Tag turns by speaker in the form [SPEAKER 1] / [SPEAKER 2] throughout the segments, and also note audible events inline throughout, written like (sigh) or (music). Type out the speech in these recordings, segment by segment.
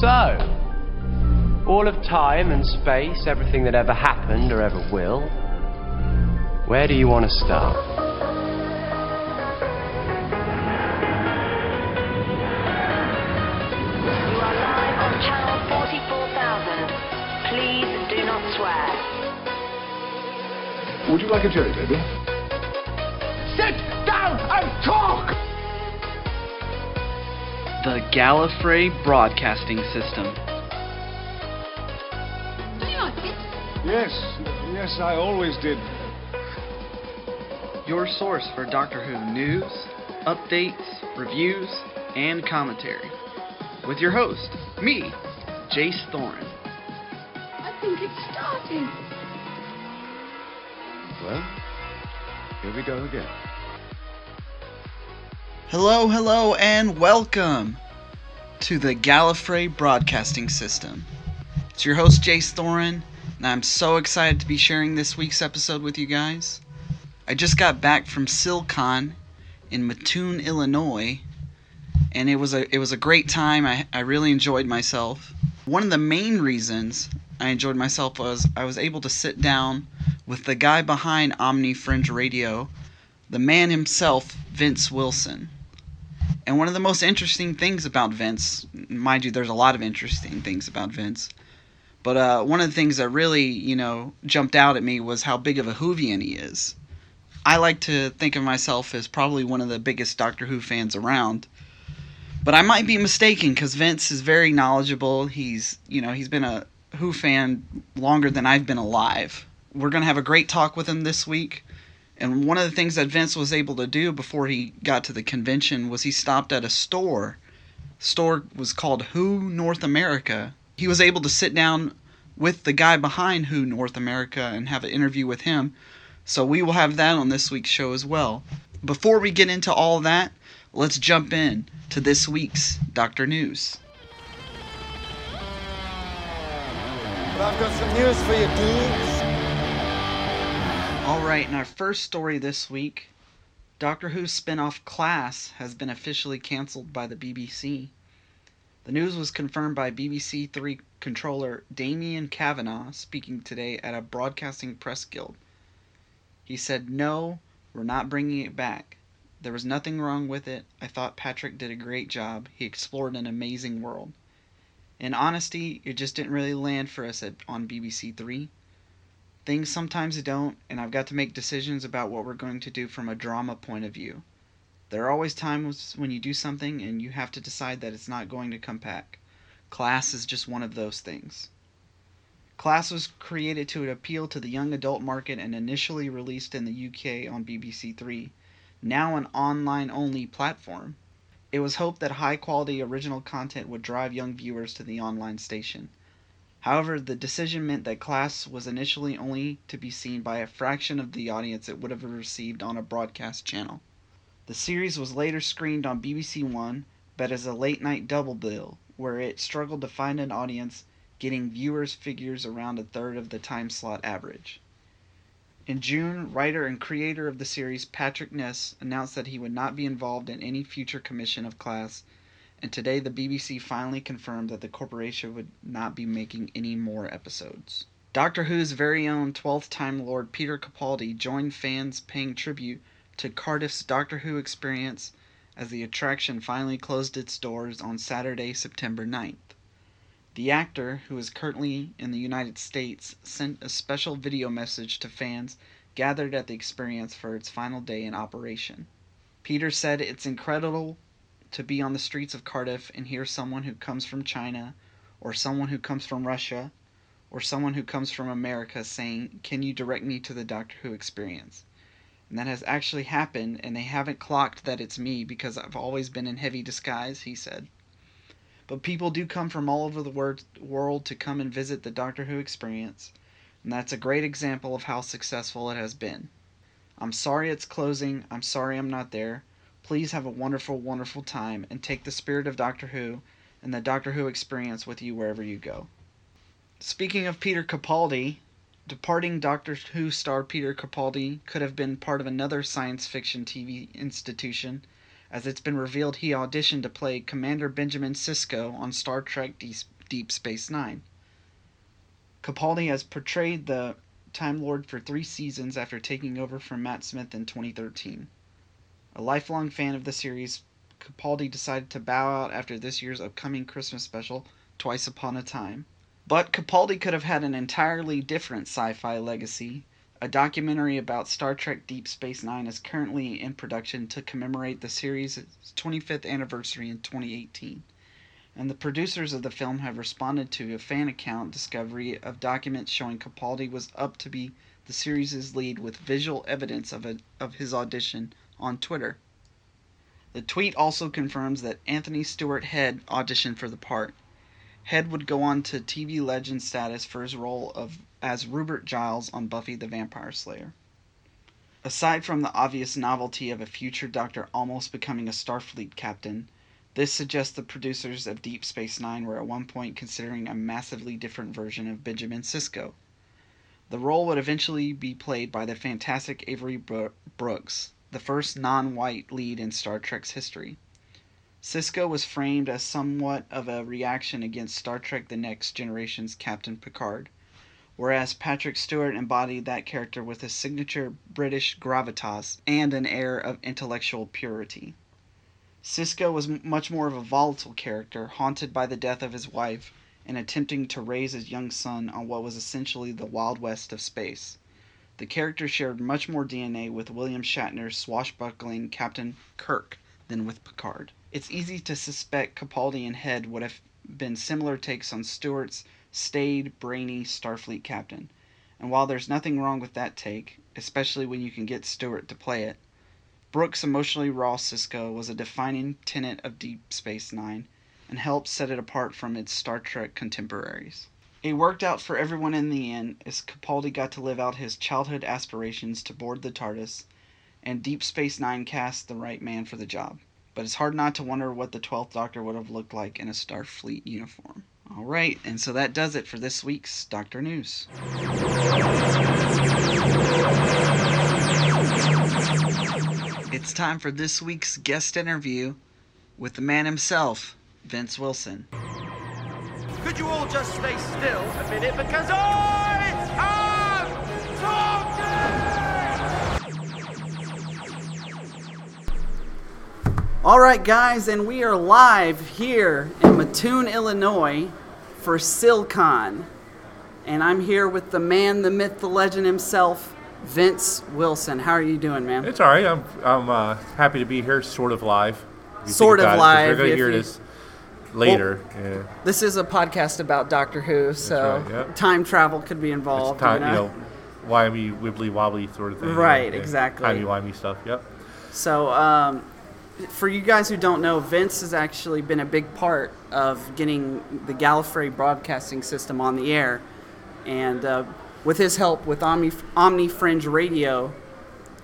[SPEAKER 1] So, all of time and space, everything that ever happened or ever will, where do you want to start?
[SPEAKER 2] You are live on channel 44,000. Please do not swear.
[SPEAKER 3] Would you like a jelly baby?
[SPEAKER 4] The Gallifrey Broadcasting System.
[SPEAKER 5] Do you like it?
[SPEAKER 3] Yes, yes, I always did.
[SPEAKER 4] Your source for Doctor Who news, updates, reviews, and commentary. With your host, me, Jace Thorin.
[SPEAKER 5] I think it's starting.
[SPEAKER 3] Well, here we go again.
[SPEAKER 4] Hello, hello, and welcome to the Gallifrey Broadcasting System. It's your host, Jace Thorin, and I'm so excited to be sharing this week's episode with you guys. I just got back from SilCon in Mattoon, Illinois, and it was a it was a great time. I, I really enjoyed myself. One of the main reasons I enjoyed myself was I was able to sit down with the guy behind Omni Fringe Radio, the man himself, Vince Wilson. And one of the most interesting things about Vince, mind you, there's a lot of interesting things about Vince, but uh, one of the things that really, you know, jumped out at me was how big of a Whovian he is. I like to think of myself as probably one of the biggest Doctor Who fans around, but I might be mistaken because Vince is very knowledgeable. He's, you know, he's been a Who fan longer than I've been alive. We're gonna have a great talk with him this week. And one of the things that Vince was able to do before he got to the convention was he stopped at a store. Store was called Who North America. He was able to sit down with the guy behind Who North America and have an interview with him. So we will have that on this week's show as well. Before we get into all that, let's jump in to this week's Doctor News.
[SPEAKER 6] I've got some news for you, dudes.
[SPEAKER 4] All right, in our first story this week, Doctor Who spin-off Class has been officially canceled by the BBC. The news was confirmed by BBC Three controller Damian Kavanagh speaking today at a broadcasting press guild. He said, "No, we're not bringing it back. There was nothing wrong with it. I thought Patrick did a great job. He explored an amazing world. In honesty, it just didn't really land for us at, on BBC Three. Things sometimes don't, and I've got to make decisions about what we're going to do from a drama point of view. There are always times when you do something and you have to decide that it's not going to come back. Class is just one of those things. Class was created to appeal to the young adult market and initially released in the UK on BBC Three, now an online only platform. It was hoped that high quality original content would drive young viewers to the online station. However, the decision meant that Class was initially only to be seen by a fraction of the audience it would have received on a broadcast channel. The series was later screened on BBC One, but as a late night double bill, where it struggled to find an audience, getting viewers figures around a third of the time slot average. In June, writer and creator of the series Patrick Ness announced that he would not be involved in any future commission of Class, and today the BBC finally confirmed that the corporation would not be making any more episodes. Doctor Who's very own 12th Time Lord Peter Capaldi joined fans paying tribute to Cardiff's Doctor Who experience as the attraction finally closed its doors on Saturday, September 9th. The actor, who is currently in the United States, sent a special video message to fans gathered at the experience for its final day in operation. Peter said it's incredible to be on the streets of Cardiff and hear someone who comes from China, or someone who comes from Russia, or someone who comes from America saying, Can you direct me to the Doctor Who experience? And that has actually happened, and they haven't clocked that it's me because I've always been in heavy disguise, he said. But people do come from all over the wor- world to come and visit the Doctor Who experience, and that's a great example of how successful it has been. I'm sorry it's closing. I'm sorry I'm not there. Please have a wonderful, wonderful time and take the spirit of Doctor Who and the Doctor Who experience with you wherever you go. Speaking of Peter Capaldi, departing Doctor Who star Peter Capaldi could have been part of another science fiction TV institution, as it's been revealed he auditioned to play Commander Benjamin Sisko on Star Trek Deep, Space Nine. Capaldi has portrayed the Time Lord for three seasons after taking over from Matt Smith in 2013. A lifelong fan of the series, Capaldi decided to bow out after this year's upcoming Christmas special, Twice Upon a Time. But Capaldi could have had an entirely different sci fi legacy. A documentary about Star Trek Deep Space Nine is currently in production to commemorate the series' 25th anniversary in 2018. And the producers of the film have responded to a fan account discovery of documents showing Capaldi was up to be the series' lead with visual evidence of, a, of his audition on Twitter. The tweet also confirms that Anthony Stewart Head auditioned for the part. Head would go on to TV legend status for his role of as Rupert Giles on Buffy the Vampire Slayer. Aside from the obvious novelty of a future Doctor almost becoming a Starfleet captain, this suggests the producers of Deep Space Nine were at one point considering a massively different version of Benjamin Sisko. The role would eventually be played by the fantastic Avery Brooks, the first non white lead in Star Trek's history. Sisko was framed as somewhat of a reaction against Star Trek The Next Generation's Captain Picard, whereas Patrick Stewart embodied that character with his signature British gravitas and an air of intellectual purity. Sisko was much more of a volatile character, haunted by the death of his wife and attempting to raise his young son on what was essentially the Wild West of space. The character shared much more DNA with William Shatner's swashbuckling Captain Kirk than with Picard. It's easy to suspect Capaldi and Head would have been similar takes on Stewart's staid, brainy Starfleet captain. And while there's nothing wrong with that take, especially when you can get Stewart to play it, Brooks' emotionally raw Sisko was a defining tenet of Deep Space Nine and helped set it apart from its Star Trek contemporaries. It worked out for everyone in the end, as Capaldi got to live out his childhood aspirations to board the TARDIS, and Deep Space Nine cast the right man for the job. But it's hard not to wonder what the 12th Doctor would have looked like in a Starfleet uniform. Alright, and so that does it for this week's Doctor News. It's time for this week's guest interview with the man himself, Vince Wilson.
[SPEAKER 7] Could you all just stay still a minute because I am
[SPEAKER 4] All right, guys, and we are live here in Mattoon, Illinois for SilCon. And I'm here with the man, the myth, the legend himself, Vince Wilson. How are you doing, man?
[SPEAKER 8] It's all right. I'm I'm uh, happy to be here, sort of live.
[SPEAKER 4] Sort of
[SPEAKER 8] about it, 'cause
[SPEAKER 4] live,
[SPEAKER 8] We're going to hear
[SPEAKER 4] you-
[SPEAKER 8] this later. yeah.
[SPEAKER 4] This is a podcast about Doctor Who, so
[SPEAKER 8] right, yep.
[SPEAKER 4] time travel could be
[SPEAKER 8] It's
[SPEAKER 4] involved.
[SPEAKER 8] time,
[SPEAKER 4] you
[SPEAKER 8] you
[SPEAKER 4] know?
[SPEAKER 8] know, wimey, wibbly wobbly sort of thing. you know,
[SPEAKER 4] Right,
[SPEAKER 8] yeah.
[SPEAKER 4] exactly.
[SPEAKER 8] Timey wimey stuff. Yep.
[SPEAKER 4] So, um, for you guys who don't know, Vince has actually been a big part of getting the Gallifrey broadcasting system on the air. And uh, with his help with Omni, Omni Fringe Radio,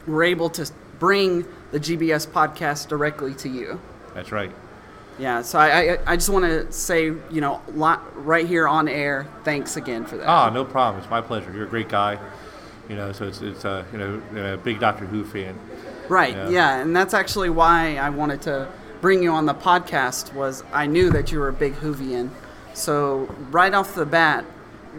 [SPEAKER 4] we're able to bring the GBS podcast directly to you.
[SPEAKER 8] That's right.
[SPEAKER 4] Yeah, so I, I, I just want to say, you know, right here on air, thanks again for that.
[SPEAKER 8] Ah, no problem. It's my pleasure. You're a great guy. You know, so it's it's uh, you know a big Doctor Who fan.
[SPEAKER 4] Right.
[SPEAKER 8] Yeah.
[SPEAKER 4] Yeah. and that's actually why I wanted to bring you on the podcast was I knew that you were a big Whovian. So right off the bat,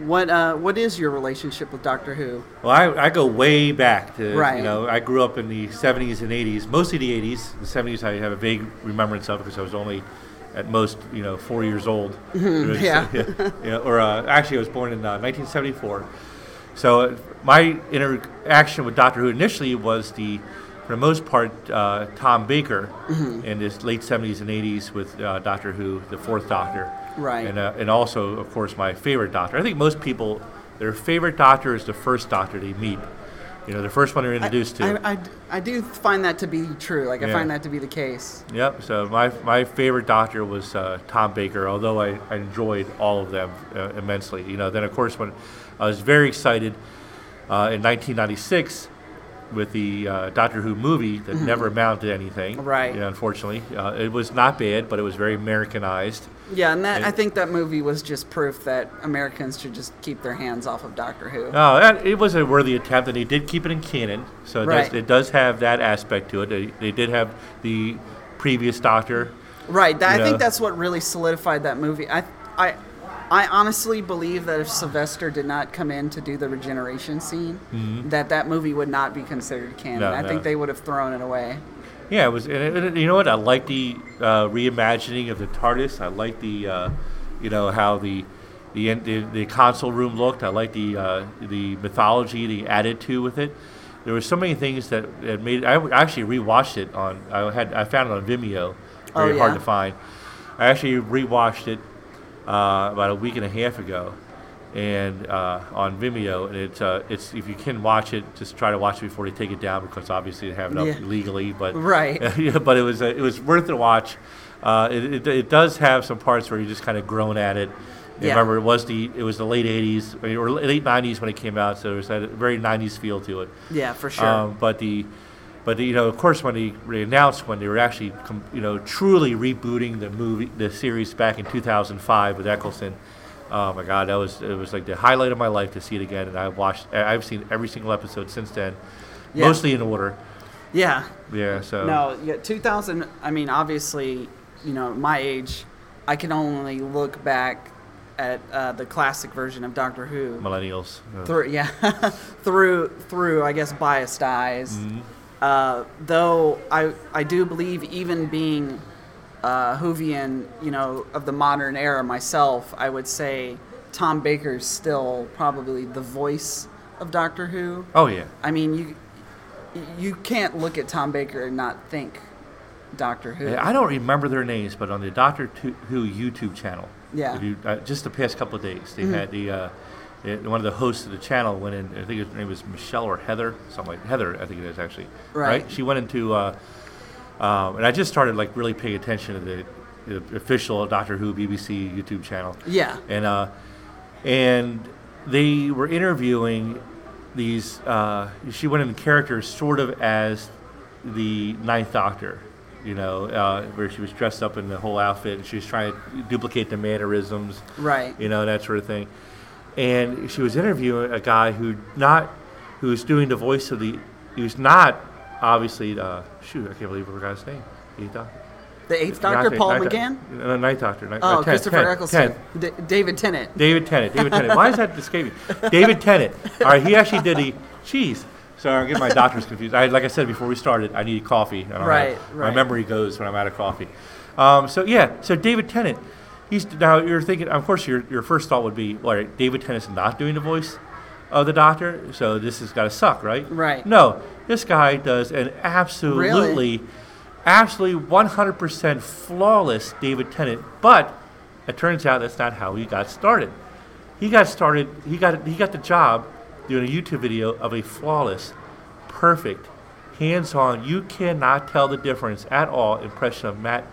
[SPEAKER 4] what uh, what is your relationship with Doctor Who?
[SPEAKER 8] Well, I, I go way back to
[SPEAKER 4] Right.
[SPEAKER 8] you know I grew up in the 70s and 80s, mostly the 80s. The 70s I have a vague remembrance of because I was only at most you know four years old. (laughs)
[SPEAKER 4] Mm-hmm. yeah.
[SPEAKER 8] yeah, or uh, actually I was born in uh, 1974. So uh, my interaction with Doctor Who initially was the, for the most part, uh, Tom Baker
[SPEAKER 4] Mm-hmm.
[SPEAKER 8] in his late 70s and 80s with uh, Doctor Who, the Fourth Doctor.
[SPEAKER 4] Right.
[SPEAKER 8] And, uh, and also, of course, my favorite Doctor. I think most people, their favorite Doctor is the first Doctor they meet. You know, the first one they're introduced to.
[SPEAKER 4] I, I, I do find that to be true. Like I find that to be the case.
[SPEAKER 8] Yep. So my my favorite Doctor was uh, Tom Baker, although I, I enjoyed all of them uh, immensely. You know, then of course when I was very excited uh, in 1996 with the uh, Doctor Who movie that never amounted to anything.
[SPEAKER 4] Mm-hmm. Right.
[SPEAKER 8] You know, unfortunately, uh, it was not bad, but it was very Americanized.
[SPEAKER 4] Yeah, and that I think that movie was just proof that Americans should just keep their hands off of Doctor Who.
[SPEAKER 8] No, that, it was a worthy attempt, and they did keep it in canon, so it,
[SPEAKER 4] Right.
[SPEAKER 8] does, it does have that aspect to it. They, they did have the previous Doctor.
[SPEAKER 4] Right. That, I think that's what really solidified that movie. I, I, I honestly believe that if Sylvester did not come in to do the regeneration scene, that that movie would not be considered canon.
[SPEAKER 8] Mm-hmm. No,
[SPEAKER 4] I
[SPEAKER 8] no.
[SPEAKER 4] think they would have thrown it away.
[SPEAKER 8] Yeah, it was. And it, it- you know what? I like the uh, reimagining of the TARDIS. I like the, uh, you know, how the the, the the console room looked. I like the uh, the mythology they added to with it. There were so many things that, that made. I actually rewatched it on. I had I found it on Vimeo.
[SPEAKER 4] Oh,
[SPEAKER 8] Very hard to find. I actually rewatched it uh, about a week and a half ago, and uh, on Vimeo. And it's uh, it's if you can watch it, just try to watch it before they take it down because obviously they have it up
[SPEAKER 4] Yeah.
[SPEAKER 8] legally. But (laughs)
[SPEAKER 4] Right. (laughs)
[SPEAKER 8] but it was uh, it was worth the watch. Uh, it, it, it does have some parts where you just kind of groan at it.
[SPEAKER 4] Yeah.
[SPEAKER 8] Remember, it was the it was the late '80s or late '90s when it came out, so it was a very '90s feel to it.
[SPEAKER 4] Yeah, for sure.
[SPEAKER 8] Um, but the, but the, you know, of course, when they, they announced when they were actually, com- you know, truly rebooting the movie, the series back in 2005 with Eccleston. Oh my God, that was it was like the highlight of my life to see it again, and I've watched. I've seen every single episode since then,
[SPEAKER 4] Yeah.
[SPEAKER 8] mostly in order.
[SPEAKER 4] yeah.
[SPEAKER 8] Yeah. So.
[SPEAKER 4] No, yeah, 2000. I mean, obviously, you know, my age, I can only look back at uh, the classic version of Doctor Who.
[SPEAKER 8] Millennials. uh,
[SPEAKER 4] through yeah (laughs) through through I guess biased eyes.
[SPEAKER 8] Mm-hmm.
[SPEAKER 4] Uh, though I I do believe even being uh, Whovian, you know, of the modern era myself, I would say Tom Baker's still probably the voice of Doctor Who.
[SPEAKER 8] Oh yeah.
[SPEAKER 4] I mean, you you can't look at Tom Baker and not think Doctor Who.
[SPEAKER 8] I don't remember their names, but on the Doctor Who YouTube channel,
[SPEAKER 4] Yeah.
[SPEAKER 8] you, uh, just the past couple of days, they
[SPEAKER 4] Mhm.
[SPEAKER 8] had the uh, eh, one of the hosts of the channel went in. I think his name was Michelle or Heather, something like Heather. I think it is actually.
[SPEAKER 4] Right.
[SPEAKER 8] She went into, uh, um, and I just started like really paying attention to the, the official Doctor Who BBC YouTube channel.
[SPEAKER 4] Yeah.
[SPEAKER 8] And uh, and they were interviewing these. Uh, she went in character sort of as the Ninth Doctor, you know, uh, where she was dressed up in the whole outfit and she was trying to duplicate the mannerisms,
[SPEAKER 4] Right.
[SPEAKER 8] You know, that sort of thing. And she was interviewing a guy who not who was doing the voice of the. He was not obviously. Uh, shoot, I can't believe I forgot his name. Eighth Doctor.
[SPEAKER 4] The Eighth Doctor, Paul
[SPEAKER 8] Ninth-
[SPEAKER 4] McGann.
[SPEAKER 8] No, Ninth Doctor. Ninth,
[SPEAKER 4] Oh,
[SPEAKER 8] uh,
[SPEAKER 4] Christopher
[SPEAKER 8] tenth,
[SPEAKER 4] Eccleston. D- David Tennant.
[SPEAKER 8] David Tennant. David Tennant. Why is that escaping? (laughs) David Tennant. All right, he actually did the. Jeez. Sorry, I'm getting my doctors confused. I, like I said before we started, I need coffee. I
[SPEAKER 4] Right,
[SPEAKER 8] have-
[SPEAKER 4] right.
[SPEAKER 8] My memory goes when I'm out of coffee. Um, so yeah, so David Tennant. He's now you're thinking. Of course, your your first thought would be, all right, David Tennant's not doing the voice of the Doctor, so this has got to suck, right?
[SPEAKER 4] Right.
[SPEAKER 8] No, this guy does an absolutely, absolutely 100% flawless David Tennant. But it turns out that's not how he got started. He got started. He got he got the job doing a YouTube video of a flawless, perfect, hands-on. You cannot tell the difference at all impression of Matt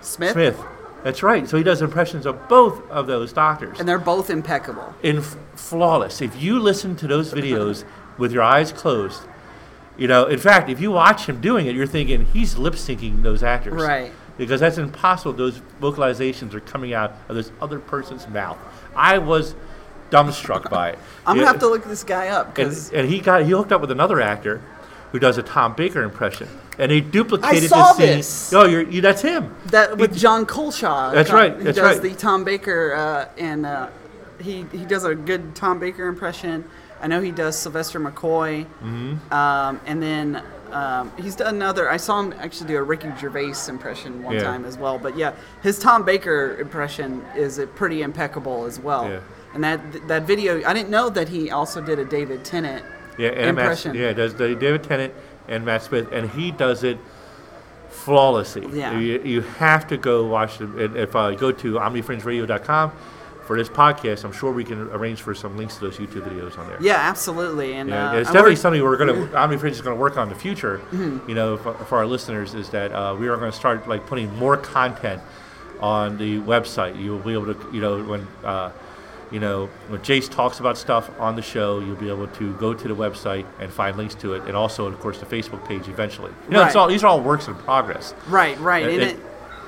[SPEAKER 4] Smith.
[SPEAKER 8] Smith. That's right. So he does impressions of both of those doctors
[SPEAKER 4] And they're both impeccable.
[SPEAKER 8] in f- flawless. If you listen to those videos with your eyes closed, you know, in fact, if you watch him doing it, you're thinking he's lip syncing those actors.
[SPEAKER 4] Right.
[SPEAKER 8] Because that's impossible. Those vocalizations are coming out of this other person's mouth. I was dumbstruck by it. (laughs)
[SPEAKER 4] I'm gonna have to look this guy up
[SPEAKER 8] And,
[SPEAKER 4] because
[SPEAKER 8] and he got he hooked up with another actor who does a Tom Baker impression, and they duplicated
[SPEAKER 4] saw
[SPEAKER 8] the scene.
[SPEAKER 4] this.
[SPEAKER 8] Oh, you're, you, that's him.
[SPEAKER 4] that with Jon Culshaw.
[SPEAKER 8] That's right,
[SPEAKER 4] He does
[SPEAKER 8] right.
[SPEAKER 4] the Tom Baker uh, and uh, he he does a good Tom Baker impression. I know he does Sylvester McCoy.
[SPEAKER 8] Mm-hmm.
[SPEAKER 4] Um, and then um, he's done another. I saw him actually do a Ricky Gervais impression one
[SPEAKER 8] Yeah.
[SPEAKER 4] time as well. But yeah, his Tom Baker impression is pretty impeccable as well.
[SPEAKER 8] Yeah.
[SPEAKER 4] And that that video, I didn't know that he also did a David Tennant
[SPEAKER 8] Yeah, and Matt, yeah, does the David Tennant and Matt Smith, and he does it flawlessly.
[SPEAKER 4] Yeah.
[SPEAKER 8] You, you have to go watch it. If uh, go to omnifringeradio.com for this podcast, I'm sure we can arrange for some links to those YouTube videos on there.
[SPEAKER 4] Yeah, absolutely. And
[SPEAKER 8] Yeah,
[SPEAKER 4] uh,
[SPEAKER 8] it's
[SPEAKER 4] and
[SPEAKER 8] definitely something we're going to OmniFringe is going to work on in the future.
[SPEAKER 4] Mhm.
[SPEAKER 8] You know, for, for our listeners, is that uh, we are going to start like putting more content on the website. You will be able to, you know, when uh, you know when Jace talks about stuff on the show, you'll be able to go to the website and find links to it, and also, of course, the Facebook page eventually. You know, it's
[SPEAKER 4] Right.
[SPEAKER 8] all these are all works in progress.
[SPEAKER 4] Right, right. And
[SPEAKER 8] it-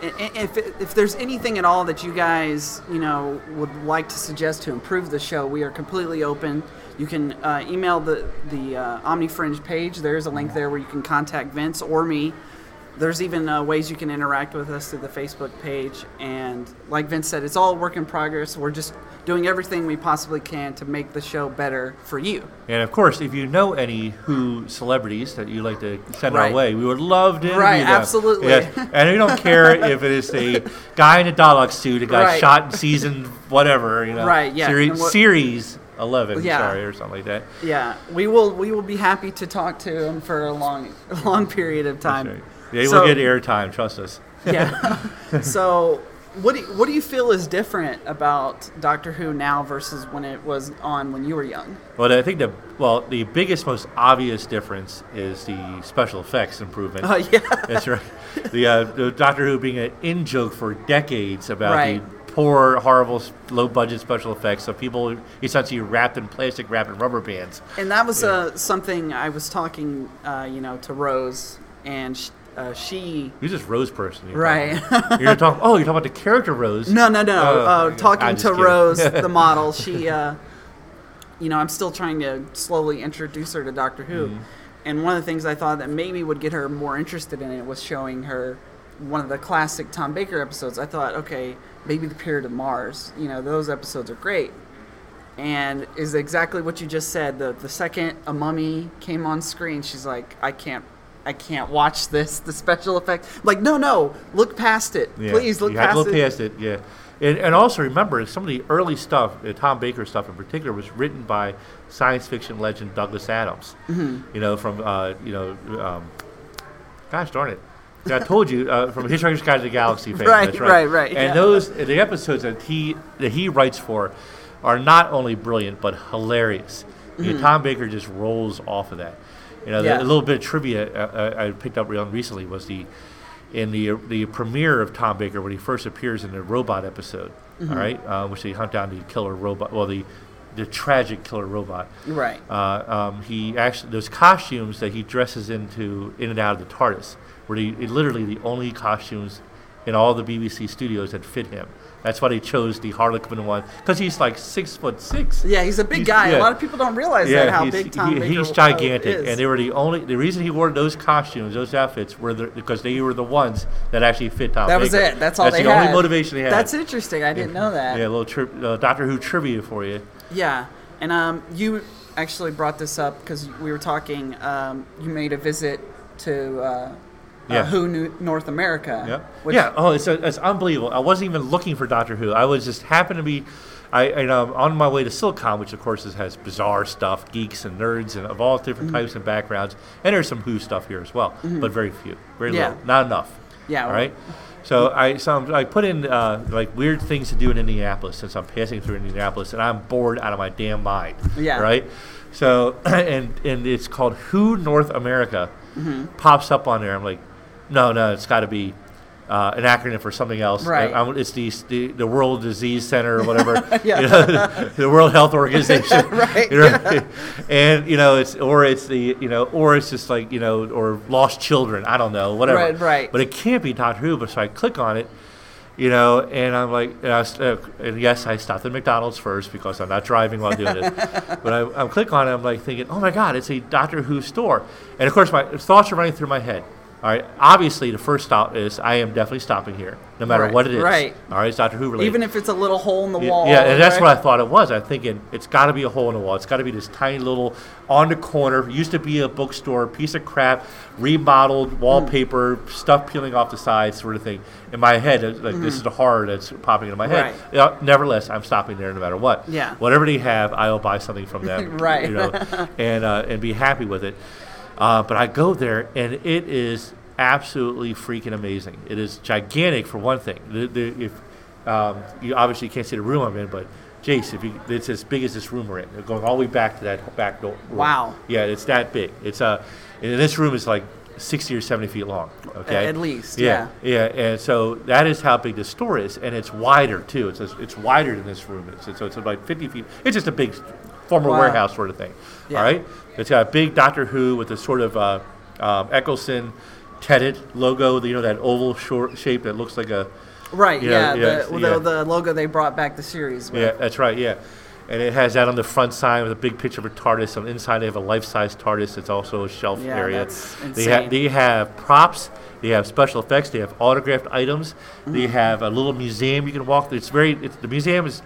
[SPEAKER 4] if, if there's anything at all that you guys, you know, would like to suggest to improve the show, we are completely open. You can uh, email the the uh, OmniFringe page. There is a link there where you can contact Vince or me. There's even uh, ways you can interact with us through the Facebook page. And like Vince said, it's all a work in progress. We're just doing everything we possibly can to make the show better for you.
[SPEAKER 8] And of course, if you know any Who celebrities that you'd like to send
[SPEAKER 4] Right.
[SPEAKER 8] our way, we would love to interview
[SPEAKER 4] Right,
[SPEAKER 8] them.
[SPEAKER 4] absolutely.
[SPEAKER 8] Yes. And we don't care (laughs) if it is a guy in a Dalek suit who got
[SPEAKER 4] Right.
[SPEAKER 8] shot in season whatever, you know,
[SPEAKER 4] Right, yeah.
[SPEAKER 8] Series,
[SPEAKER 4] what-
[SPEAKER 8] series eleven,
[SPEAKER 4] Yeah.
[SPEAKER 8] sorry, or something like that.
[SPEAKER 4] Yeah, we will we will be happy to talk to him for a long (laughs) long period of time.
[SPEAKER 8] They
[SPEAKER 4] So-
[SPEAKER 8] will get airtime, trust us.
[SPEAKER 4] Yeah. (laughs) so, what do you, what do you feel is different about Doctor Who now versus when it was on when you were young?
[SPEAKER 8] Well, I think the well, the biggest, most obvious difference is the special effects improvement.
[SPEAKER 4] Oh yeah. (laughs)
[SPEAKER 8] That's right. The, uh, the Doctor Who being an in joke for decades about
[SPEAKER 4] Right.
[SPEAKER 8] the poor, horrible, low budget special effects So people essentially wrapped in plastic, wrapped in rubber bands.
[SPEAKER 4] And that was uh, something I was talking, uh, you know, to Rose, and sh- uh, she.
[SPEAKER 8] You're just Rose person. You're
[SPEAKER 4] Right.
[SPEAKER 8] talking- (laughs) You're talking. Oh, you're talking about the character Rose.
[SPEAKER 4] No, no, no.
[SPEAKER 8] Oh,
[SPEAKER 4] uh, talking to
[SPEAKER 8] kidding.
[SPEAKER 4] Rose, the (laughs) model, she, uh, you know, I'm still trying to slowly introduce her to Doctor Who.
[SPEAKER 8] Mm-hmm.
[SPEAKER 4] And one of the things I thought that maybe would get her more interested in it was showing her one of the classic Tom Baker episodes. I thought, okay, maybe the Pyramids of Mars. You know, those episodes are great. And is exactly what you just said. The the second a mummy came on screen, she's like, I can't. I can't watch this. The special effect, like, no, no, look past it,
[SPEAKER 8] Yeah,
[SPEAKER 4] please look
[SPEAKER 8] you
[SPEAKER 4] past
[SPEAKER 8] look
[SPEAKER 4] it.
[SPEAKER 8] past it. Yeah, and, and also remember some of the early stuff, uh, Tom Baker stuff in particular, was written by science fiction legend Douglas Adams.
[SPEAKER 4] Mm-hmm.
[SPEAKER 8] You know, from uh, you know, um, gosh darn it. I told you uh, from Hitchhiker's Guide to the Galaxy. Fame, (laughs)
[SPEAKER 4] Right,
[SPEAKER 8] that's
[SPEAKER 4] right, right,
[SPEAKER 8] And
[SPEAKER 4] yeah.
[SPEAKER 8] those the episodes that he that he writes for are not only brilliant but hilarious. You know, Tom Baker just rolls off of that. You know, the-
[SPEAKER 4] Mm-hmm.
[SPEAKER 8] A little bit of trivia uh, I I picked up real recently was the in the the premiere of Tom Baker when he first appears in the robot episode.
[SPEAKER 4] Mm-hmm.
[SPEAKER 8] all right, uh, which they hunt down the killer robot. Well, the the tragic killer robot.
[SPEAKER 4] Right.
[SPEAKER 8] Uh, um, he actually those costumes that he dresses into in and out of the TARDIS were the, literally the only costumes in all the BBC studios that fit him. That's why they chose the Harlequin one because he's like six foot six.
[SPEAKER 4] Yeah, he's a big
[SPEAKER 8] He's-
[SPEAKER 4] guy.
[SPEAKER 8] yeah.
[SPEAKER 4] A lot of people don't realize that how
[SPEAKER 8] he's,
[SPEAKER 4] big Tom
[SPEAKER 8] he-
[SPEAKER 4] Baker
[SPEAKER 8] he's
[SPEAKER 4] uh,
[SPEAKER 8] gigantic,
[SPEAKER 4] is.
[SPEAKER 8] and they were the only. The reason he wore those costumes, those outfits, were the, because they were the ones that actually fit Tom.
[SPEAKER 4] that was it. That's all
[SPEAKER 8] That's
[SPEAKER 4] they
[SPEAKER 8] the
[SPEAKER 4] had.
[SPEAKER 8] only motivation they had.
[SPEAKER 4] That's interesting. I didn't know that.
[SPEAKER 8] Yeah, a little tri- uh, Doctor Who trivia for you.
[SPEAKER 4] Yeah, and um, you actually brought this up because we were talking. Um, you made a visit to uh,
[SPEAKER 8] Yeah.
[SPEAKER 4] uh, Who New- North America.
[SPEAKER 8] Yeah.
[SPEAKER 4] which-
[SPEAKER 8] yeah. Oh, it's, it's unbelievable. I wasn't even looking for Doctor Who. I was just happened to be, I, know, on my way to Silicon, which of course is, has bizarre stuff, geeks and nerds and of all different
[SPEAKER 4] Mm-hmm.
[SPEAKER 8] types and backgrounds, and there's some Who stuff here as well, but very few, very
[SPEAKER 4] Yeah.
[SPEAKER 8] little, not enough.
[SPEAKER 4] Yeah,
[SPEAKER 8] All right. So I so I'm, I put in uh, like weird things to do in Indianapolis since I'm passing through Indianapolis and I'm bored out of my damn mind.
[SPEAKER 4] Yeah.
[SPEAKER 8] Right. So (clears throat) and and it's called Who North America
[SPEAKER 4] Mm-hmm.
[SPEAKER 8] pops up on there. I'm like, no, no, it's got to be uh, an acronym for something else.
[SPEAKER 4] Right.
[SPEAKER 8] I'm- it's the, the the World Disease Center or whatever. (laughs)
[SPEAKER 4] Yeah.
[SPEAKER 8] you know, (laughs) the World Health Organization. (laughs)
[SPEAKER 4] Right.
[SPEAKER 8] You know, and you know it's or it's the you know or it's just like you know or lost children. I don't know whatever.
[SPEAKER 4] Right, right.
[SPEAKER 8] But it can't be Doctor Who. But so I click on it. You know, and I'm like, and, I, uh, and yes, I stopped at McDonald's first because I'm not driving while doing it. but I, I'm clicking on it, I'm like thinking, oh my God, it's a Doctor Who store. And of course, my thoughts are running through my head. All right, obviously, the first stop is I am definitely stopping here, no matter
[SPEAKER 4] Right,
[SPEAKER 8] what it is.
[SPEAKER 4] right.
[SPEAKER 8] All right, it's Doctor Who related.
[SPEAKER 4] Even if it's a little hole in the wall.
[SPEAKER 8] Yeah, and that's
[SPEAKER 4] right?
[SPEAKER 8] what I thought it was. I'm thinking it's got to be a hole in the wall. It's got to be this tiny little on the corner. Used to be a bookstore, piece of crap, remodeled, wallpaper, stuff peeling off the sides, sort of thing. In my head, like this is the horror that's popping into my head.
[SPEAKER 4] Right.
[SPEAKER 8] Nevertheless, I'm stopping there no matter what.
[SPEAKER 4] Yeah.
[SPEAKER 8] Whatever they have, I will buy something from them. (laughs)
[SPEAKER 4] Right.
[SPEAKER 8] You know, (laughs) and uh, and be happy with it. Uh, but I go there, and it is absolutely freaking amazing. It is gigantic for one thing. The, the, if um, you obviously can't see the room I'm in, but Jace, if you, it's as big as this room we're in, going all the way back to that back door. room.
[SPEAKER 4] Wow.
[SPEAKER 8] Yeah, it's that big. It's uh, and this room is like sixty or seventy feet long. Okay.
[SPEAKER 4] At least,
[SPEAKER 8] Yeah. Yeah, and so that is how big the store is, and it's wider too. It's it's wider than this room is. So it's about fifty feet. It's just a big former
[SPEAKER 4] Wow.
[SPEAKER 8] warehouse sort of thing.
[SPEAKER 4] Yeah.
[SPEAKER 8] All right. It's got a big Doctor Who with a sort of uh, um, Eccleston Tennant logo. You know that oval short shape that looks like a
[SPEAKER 4] Right,
[SPEAKER 8] Yeah,
[SPEAKER 4] yeah.
[SPEAKER 8] yeah,
[SPEAKER 4] the,
[SPEAKER 8] yeah.
[SPEAKER 4] The, logo they brought back the series with.
[SPEAKER 8] yeah, that's right. Yeah, and it has that on the front side with a big picture of a TARDIS. On the inside, they have a life-size TARDIS. It's also a shelf
[SPEAKER 4] Yeah,
[SPEAKER 8] area.
[SPEAKER 4] that's
[SPEAKER 8] They
[SPEAKER 4] insane.
[SPEAKER 8] have they have props. They have special effects. They have autographed items. They
[SPEAKER 4] Mm-hmm.
[SPEAKER 8] have a little museum you can walk through. It's very. It's, the museum is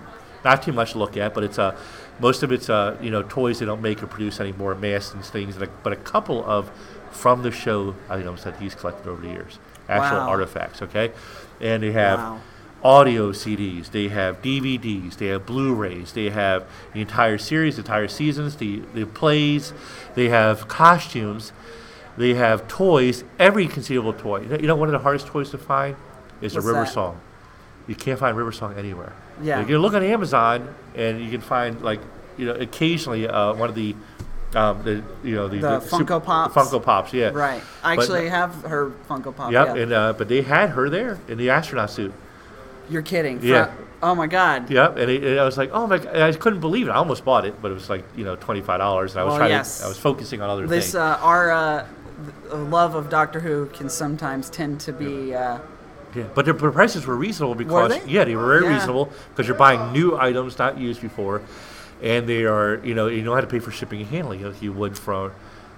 [SPEAKER 8] not too much to look at, but it's uh, most of it's uh, you know toys they don't make or produce anymore, masks and things. But a couple of from the show items that he's collected over the years, actual
[SPEAKER 4] Wow.
[SPEAKER 8] artifacts. Okay, and they have
[SPEAKER 4] Wow.
[SPEAKER 8] audio CDs, they have DVDs, they have Blu-rays, they have the entire series, the entire seasons, the, the plays, they have costumes, they have toys, every conceivable toy. You know, you know one of the hardest toys to find is
[SPEAKER 4] What's
[SPEAKER 8] a River
[SPEAKER 4] that?
[SPEAKER 8] Song. You can't find River Song anywhere.
[SPEAKER 4] Yeah.
[SPEAKER 8] You can look on Amazon and you can find like you know occasionally uh, one of the um, the you know the,
[SPEAKER 4] The
[SPEAKER 8] sup-
[SPEAKER 4] Funko Pops?
[SPEAKER 8] Funko Pops, yeah.
[SPEAKER 4] Right. I
[SPEAKER 8] But-
[SPEAKER 4] actually have her Funko Pop.
[SPEAKER 8] Yep,
[SPEAKER 4] yeah.
[SPEAKER 8] and uh, but they had her there in the astronaut suit.
[SPEAKER 4] You're kidding.
[SPEAKER 8] Yeah.
[SPEAKER 4] Oh my God.
[SPEAKER 8] Yep, and, it, and I was like, oh my! God, I couldn't believe it. I almost bought it, but it was like you know twenty five dollars, and I was
[SPEAKER 4] Well,
[SPEAKER 8] trying
[SPEAKER 4] yes.
[SPEAKER 8] to, I was focusing on other
[SPEAKER 4] This
[SPEAKER 8] things.
[SPEAKER 4] uh, our uh, love of Doctor Who can sometimes tend to be. Uh,
[SPEAKER 8] yeah, but the, prices were reasonable because
[SPEAKER 4] they?
[SPEAKER 8] yeah, they were very
[SPEAKER 4] Yeah.
[SPEAKER 8] reasonable because you're buying new items not used before, and they are you know you don't have to pay for shipping and handling like you would from.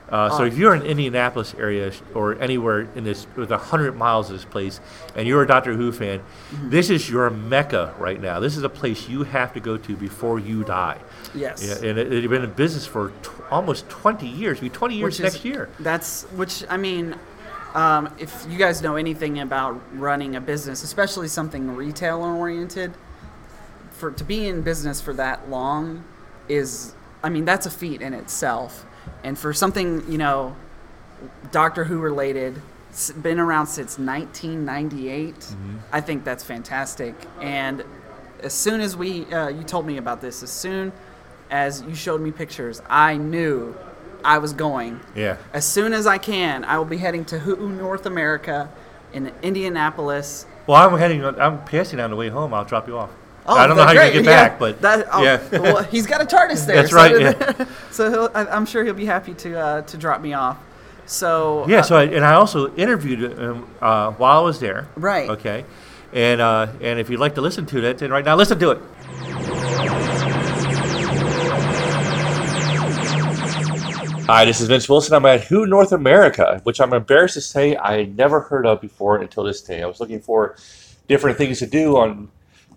[SPEAKER 8] Uh, So
[SPEAKER 4] Oh.
[SPEAKER 8] if you're in Indianapolis area or anywhere in this with a hundred miles of this place, and you're a Doctor Who fan,
[SPEAKER 4] Mm-hmm.
[SPEAKER 8] this is your mecca right now. This is a place you have to go to before you die.
[SPEAKER 4] yes.
[SPEAKER 8] Yeah, and it, it's been in business for t- almost 20 years. It'll be 20 years
[SPEAKER 4] Which
[SPEAKER 8] next
[SPEAKER 4] is-
[SPEAKER 8] year.
[SPEAKER 4] That's which I mean, um, if you guys know anything about running a business, especially something retail oriented, for to be in business for that long is, I mean, that's a feat in itself. And for something you know, Doctor Who related, been around since 1998. I think that's fantastic. And as soon as we, uh, you told me about this, as soon as you showed me pictures, I knew I was going.
[SPEAKER 8] Yeah.
[SPEAKER 4] As soon as I can, I will be heading to Who North America in Indianapolis.
[SPEAKER 8] Well, I'm heading. I'm passing on the way home. I'll drop you off.
[SPEAKER 4] Oh,
[SPEAKER 8] I don't know how you're gonna get
[SPEAKER 4] Yeah,
[SPEAKER 8] back, but
[SPEAKER 4] that, oh,
[SPEAKER 8] yeah.
[SPEAKER 4] well, (laughs) he's got a TARDIS there.
[SPEAKER 8] That's
[SPEAKER 4] so
[SPEAKER 8] right, yeah. (laughs)
[SPEAKER 4] so he'll, I, I'm sure he'll be happy to uh, to drop me off. So
[SPEAKER 8] yeah.
[SPEAKER 4] uh,
[SPEAKER 8] So I, and I also interviewed him uh, while I was there.
[SPEAKER 4] Right.
[SPEAKER 8] Okay. And uh, and if you'd like to listen to that, then right now listen to it. Hi, this is Vince Wilson. I'm at Who North America, which I'm embarrassed to say I never heard of before until this day. I was looking for different things to do on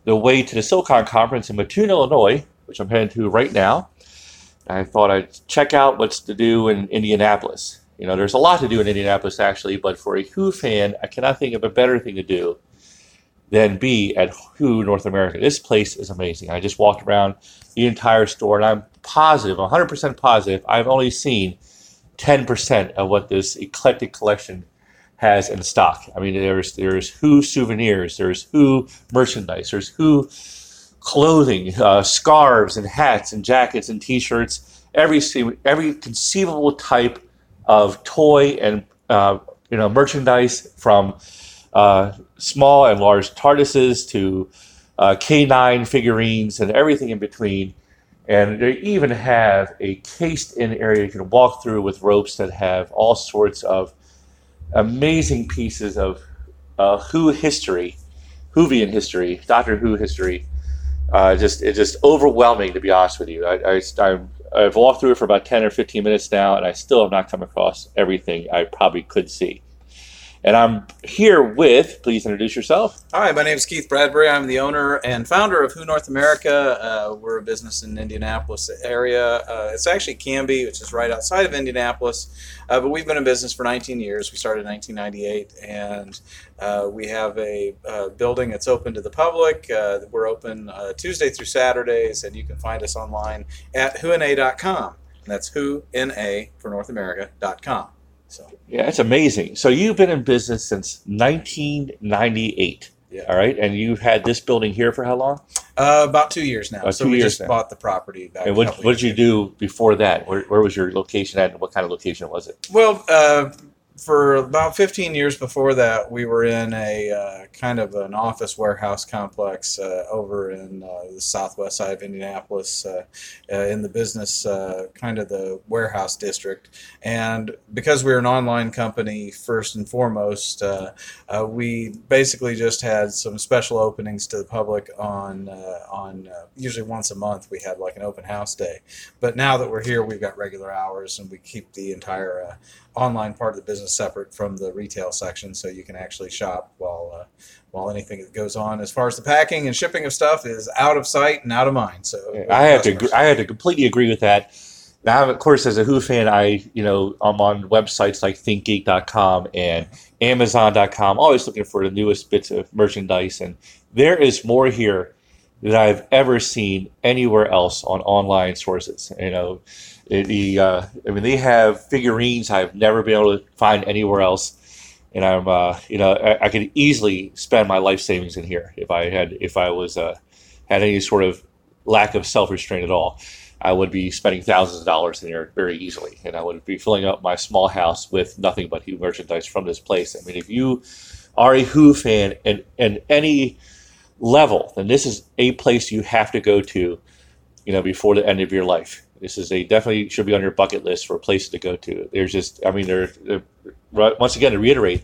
[SPEAKER 8] the way to the Silicon conference in Mattoon, Illinois, which I'm heading to right now. I thought I'd check out what's to do in Indianapolis. You know, there's a lot to do in Indianapolis actually, but for a Who fan, I cannot think of a better thing to do than be at Who North America. This place is amazing. I just walked around the entire store, and I'm positive, 100% positive, I've only seen 10% of what this eclectic collection has in stock. I mean, there's there's Who souvenirs, there's Who merchandise, there's Who clothing, uh, scarves and hats and jackets and T-shirts, every every conceivable type of toy and uh, you know merchandise from uh, small and large TARDISes to uh, K9 figurines and everything in between. And they even have a cased-in area you can walk through with ropes that have all sorts of amazing pieces of uh, Who history, Whovian history, Doctor Who history. Uh, just it's just overwhelming to be honest with you. I, I, I've walked through it for about ten or fifteen minutes now, and I still have not come across everything I probably could see. And I'm here with. Please introduce yourself.
[SPEAKER 9] Hi, my name is Keith Bradbury. I'm the owner and founder of Who North America. Uh, we're a business in Indianapolis area. Uh, it's actually Camby, which is right outside of Indianapolis. Uh, but we've been in business for 19 years. We started in 1998, and uh, we have a uh, building that's open to the public. Uh, we're open Tuesday through Saturdays, and you can find us online at whona.com. And that's whona for North America.com. So
[SPEAKER 8] Yeah, it's amazing. So you've been in business since 1998.
[SPEAKER 9] Yeah.
[SPEAKER 8] All right, and you've had this building here for how long?
[SPEAKER 9] uh, about two years now.
[SPEAKER 8] About
[SPEAKER 9] so
[SPEAKER 8] two
[SPEAKER 9] we
[SPEAKER 8] years
[SPEAKER 9] just
[SPEAKER 8] now.
[SPEAKER 9] bought the property back.
[SPEAKER 8] And what what did you do before that? Where, where was your location at, and what kind of location was it?
[SPEAKER 9] Well, uh, for about 15 years before that, we were in a uh, kind of an office warehouse complex uh, over in uh, the southwest side of Indianapolis, uh, uh, in the business uh, kind of the warehouse district. And because we were an online company, first and foremost, we basically just had some special openings to the public on on usually once a month. We had like an open house day. But now that we're here, we've got regular hours, and we keep the entire online part of the business separate from the retail section, so you can actually shop while uh, while anything that goes on as far as the packing and shipping of stuff is out of sight and out of mind. So
[SPEAKER 8] I have to I had to completely agree with that. Now, of course, as a Who fan, I you know I'm on websites like ThinkGeek.com and Amazon.com, always looking for the newest bits of merchandise, and there is more here than I've ever seen anywhere else on online sources. You know, the uh, I mean, they have figurines I've never been able to find anywhere else, and I'm uh, you know I, I, could easily spend my life savings in here if I had if I was uh, had any sort of lack of self restraint at all. I would be spending thousands of dollars in here very easily, and I would be filling up my small house with nothing but Who merchandise from this place. I mean, if you are a Who fan and and any level, then this is a place you have to go to, you know, before the end of your life this is a definitely should be on your bucket list for a place to go to. There's just, I mean, there. Once again, to reiterate,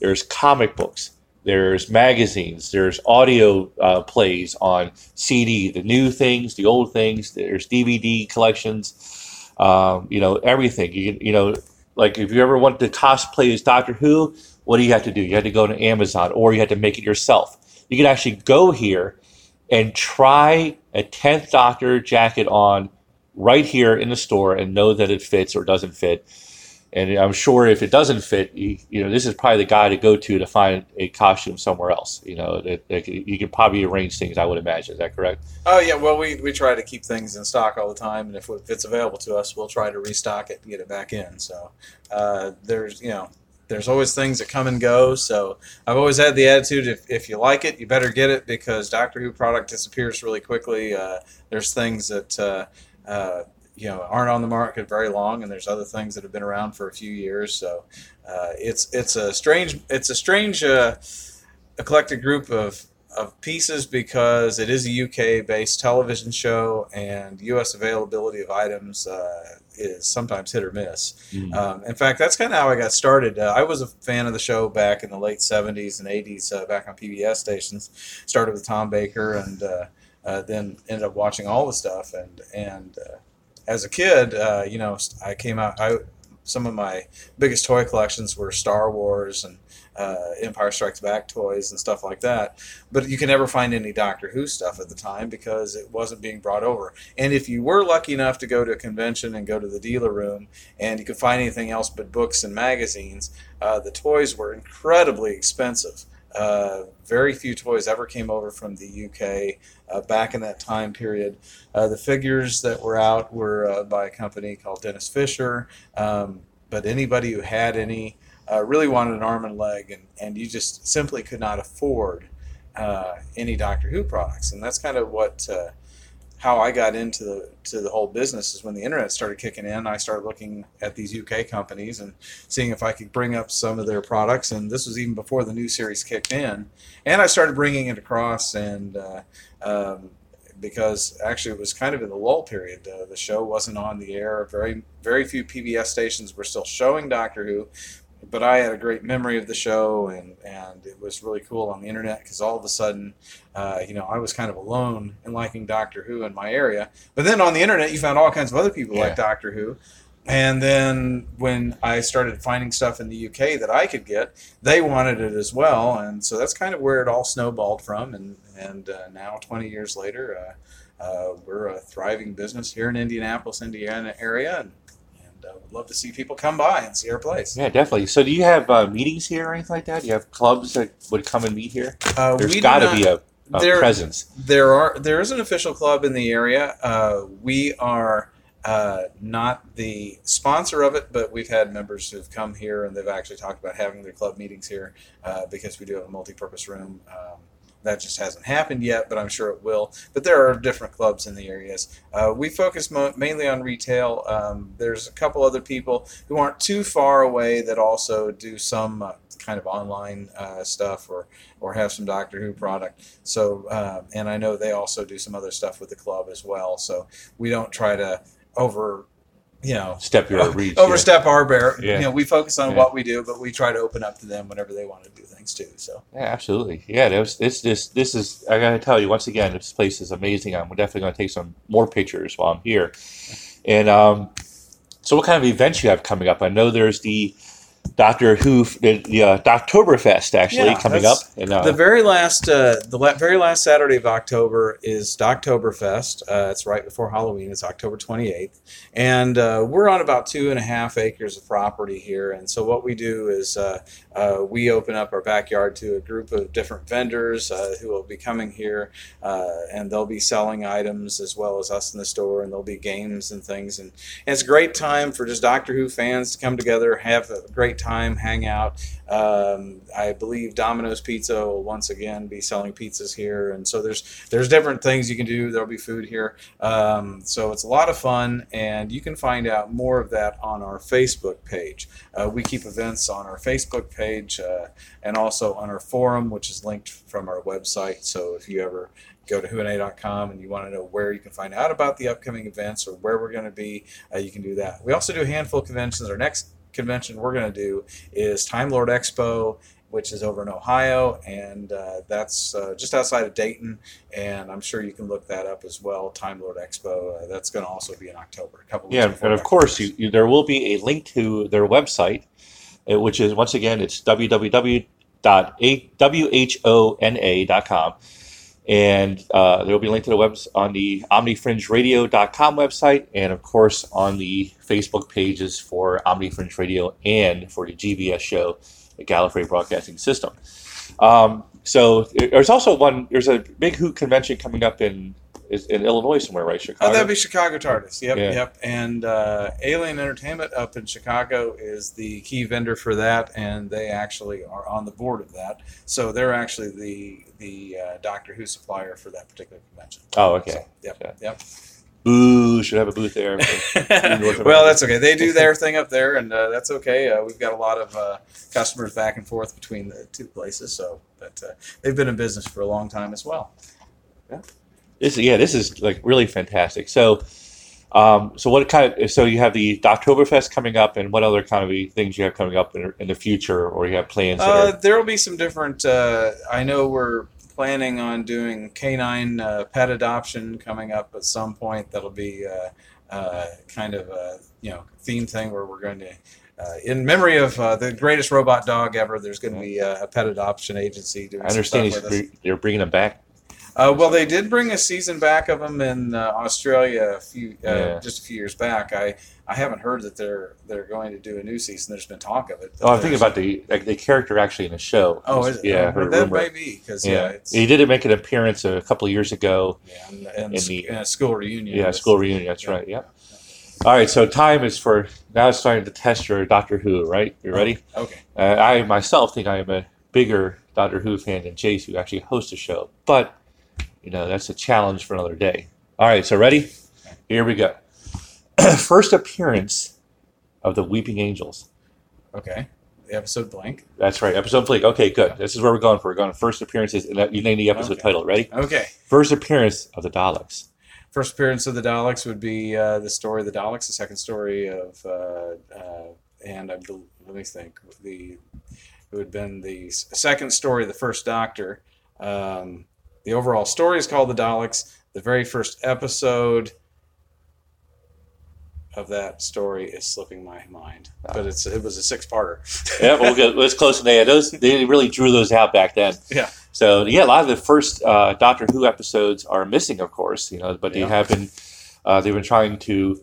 [SPEAKER 8] there's comic books, there's magazines, there's audio uh, plays on CD, the new things, the old things. There's DVD collections, um, you know, everything. You you know, like if you ever want to cosplay as Doctor Who, what do you have to do? You have to go to Amazon, or you have to make it yourself. You can actually go here and try a tenth Doctor jacket on right here in the store and know that it fits or doesn't fit. And I'm sure if it doesn't fit, you, you know, this is probably the guy to go to to find a costume somewhere else. You know, you can probably arrange things. I would imagine. Is that correct?
[SPEAKER 9] Oh yeah. Well, we, we try to keep things in stock all the time, and if, if it's available to us, we'll try to restock it and get it back in. So uh, there's you know there's always things that come and go. So I've always had the attitude if, if you like it, you better get it because Doctor Who product disappears really quickly. Uh, there's things that uh, uh, you know aren't on the market very long, and there's other things that have been around for a few years. So uh, it's it's a strange it's a strange uh, eclectic group of of pieces because it is a UK based television show and US availability of items uh, is sometimes hit or miss. Mm. Um, in fact, that's kind of how I got started. Uh, I was a fan of the show back in the late 70s and 80s, uh, back on PBS stations. Started with Tom Baker and uh, then ended up watching all the stuff. And and uh, as a kid, uh, you know, I came out. I some of my biggest toy collections were Star Wars and uh, Empire Strikes Back toys and stuff like that. But you can never find any Doctor Who stuff at the time because it wasn't being brought over. And if you were lucky enough to go to a convention and go to the dealer room and you could find anything else but books and magazines, uh, the toys were incredibly expensive. Uh, very few toys ever came over from the UK uh, back in that time period. Uh, the figures that were out were uh, by a company called Denys Fisher, um, but anybody who had any uh, really wanted an arm and leg, and, and you just simply could not afford any Doctor Who products. And that's kind of what how I got into the to the whole business is when the internet started kicking in. I started looking at these UK companies and seeing if I could bring up some of their products. And this was even before the new series kicked in. And I started bringing it across, and uh, um, because actually it was kind of in the lull period. Uh, the show wasn't on the air. Very very few PBS stations were still showing Doctor Who, but I had a great memory of the show, and, and it was really cool on the internet because all of a sudden, uh, you know, I was kind of alone in liking Doctor Who in my area. But then on the internet, you found all kinds of other people yeah. like Doctor Who. And then when I started finding stuff in the UK that I could get, they wanted it as well, and so that's kind of where it all snowballed from. And and uh, now, 20 years later, uh, uh, we're a thriving business here in Indianapolis, Indiana area, and uh, would love to see people come by and see our place.
[SPEAKER 8] Yeah, definitely. So, do you have uh, meetings here or anything like that? Do you have clubs that would come and meet here? Uh, There's got to be a, a there, presence.
[SPEAKER 9] There are. There is an official club in the area. Uh, we are uh, not the sponsor of it, but we've had members who've come here and they've actually talked about having their club meetings here uh, because we do have a multi-purpose room. Um, that just hasn't happened yet, but I'm sure it will. But there are different clubs in the areas. Uh, we focus mo- mainly on retail. Um, there's a couple other people who aren't too far away that also do some uh, kind of online uh, stuff or or have some Doctor Who product. So um, and I know they also do some other stuff with the club as well. So we don't try to over you know
[SPEAKER 8] Step your reach,
[SPEAKER 9] overstep our bear
[SPEAKER 8] Yeah.
[SPEAKER 9] you know we focus on
[SPEAKER 8] Yeah.
[SPEAKER 9] what we do but we try to open up to them whenever they want to do things too so
[SPEAKER 8] Yeah, absolutely. Yeah, was, this this this is. I gotta tell you once again, this place is amazing. I'm definitely gonna take some more pictures while I'm here. And um, so, what kind of events you have coming up? I know there's the Doctor Who, the, the uh, Doctoberfest actually
[SPEAKER 9] Yeah,
[SPEAKER 8] coming up. And uh,
[SPEAKER 9] the very last uh, the la- very last Saturday of October is Doctoberfest. Uh, it's right before Halloween. It's October 28th, and uh, we're on about two and a half acres of property here. And so what we do is uh, we open up our backyard to a group of different vendors uh, who will be coming here, uh, and they'll be selling items as well as us in the store, and there'll be games and things. And, and it's a great time for just Doctor Who fans to come together, have a great time, hang out. Um, I believe Domino's Pizza will once again be selling pizzas here, and so there's there's different things you can do. There'll be food here, um, so it's a lot of fun, and you can find out more of that on our Facebook page. Uh, we keep events on our Facebook page uh, and also on our forum, which is linked from our website. So if you ever go to whoana.com and you want to know where you can find out about the upcoming events or where we're going to be, uh, you can do that. We also do a handful of conventions. Our next convention we're going to do is Time Lord Expo, which is over in Ohio, and uh, that's uh, just outside of Dayton. And I'm sure you can look that up as well. Time Lord Expo. Uh, that's going to also be in October. A couple weeks
[SPEAKER 8] yeah, and of course, you, you, there will be a link to their website, which is once again it's www.whona.com. And uh, there will be a link to the webs on the OmniFringeRadio.com website, and of course on the Facebook pages for Omni Fringe Radio and for the GBS show, the Gallifrey Broadcasting System. Um, so there's also one. There's a big Who convention coming up in is in Illinois somewhere, right? Chicago.
[SPEAKER 9] Oh, that'd be Chicago TARDIS. Yep,
[SPEAKER 8] Yeah.
[SPEAKER 9] yep. And uh, Alien Entertainment up in Chicago is the key vendor for that, and they actually are on the board of that. So they're actually the the uh, Doctor Who supplier for that particular convention.
[SPEAKER 8] Oh, okay.
[SPEAKER 9] So, yep,
[SPEAKER 8] Okay.
[SPEAKER 9] yep.
[SPEAKER 8] Boo! Should have a booth there. (laughs)
[SPEAKER 9] well, that's okay. They do their thing up there, and uh, that's okay. Uh, we've got a lot of uh, customers back and forth between the two places, so but uh, they've been in business for a long time as well.
[SPEAKER 8] This yeah, this is like really fantastic. So, um, so what kind of so you have the Oktoberfest coming up, and what other kind of things you have coming up in, in the future, or you have plans?
[SPEAKER 9] Uh, there will be some different. Uh, I know we're planning on doing canine uh, pet adoption coming up at some point. That'll be uh, uh, kind of a you know theme thing where we're going to. Uh, in memory of uh, the greatest robot dog ever, there's going to be uh, a pet adoption agency doing
[SPEAKER 8] I understand
[SPEAKER 9] stuff with us.
[SPEAKER 8] they're bringing them back.
[SPEAKER 9] Uh, well, they did bring a season back of them in uh, Australia a few uh,
[SPEAKER 8] Yeah.
[SPEAKER 9] just a few years back. I, I haven't heard that they're they're going to do a new season. There's been talk of it.
[SPEAKER 8] Oh, I'm thinking about the like the character actually in the show.
[SPEAKER 9] Oh, is it?
[SPEAKER 8] yeah,
[SPEAKER 9] Oh, that may be because yeah, it's
[SPEAKER 8] he did make an appearance a couple of years ago.
[SPEAKER 9] yeah, and, and
[SPEAKER 8] in the-
[SPEAKER 9] in a school reunion.
[SPEAKER 8] Yeah, school reunion. That's
[SPEAKER 9] yeah.
[SPEAKER 8] right. Yep. All right, so time is for now. It's starting to test your Doctor Who. Right? You ready?
[SPEAKER 9] Okay.
[SPEAKER 8] Uh, I myself think I am a bigger Doctor Who fan than Chase, who actually hosts a show. But you know that's a challenge for another day. All right, so ready? Here we go. (clears throat) First appearance of the Weeping Angels.
[SPEAKER 9] Okay. The episode Blink.
[SPEAKER 8] That's right, episode Blink. Okay, good. This is where we're going for. We're going first appearances, and that- you name the episode
[SPEAKER 9] Okay.
[SPEAKER 8] title. Ready?
[SPEAKER 9] Okay.
[SPEAKER 8] First appearance of the Daleks.
[SPEAKER 9] First appearance of the Daleks would be uh, the story of the Daleks. The second story of uh, uh, and I let me think the it would have been the second story of the first Doctor. Um, the overall story is called the Daleks. The very first episode of that story is slipping my mind, but it's it was a six parter.
[SPEAKER 8] yeah, we'll get let's close to that. Those they really drew those out back then.
[SPEAKER 9] Yeah.
[SPEAKER 8] So yeah, a lot of the first uh, Doctor Who episodes are missing, of course, you know, but they
[SPEAKER 9] Yeah.
[SPEAKER 8] have been uh, they've been trying to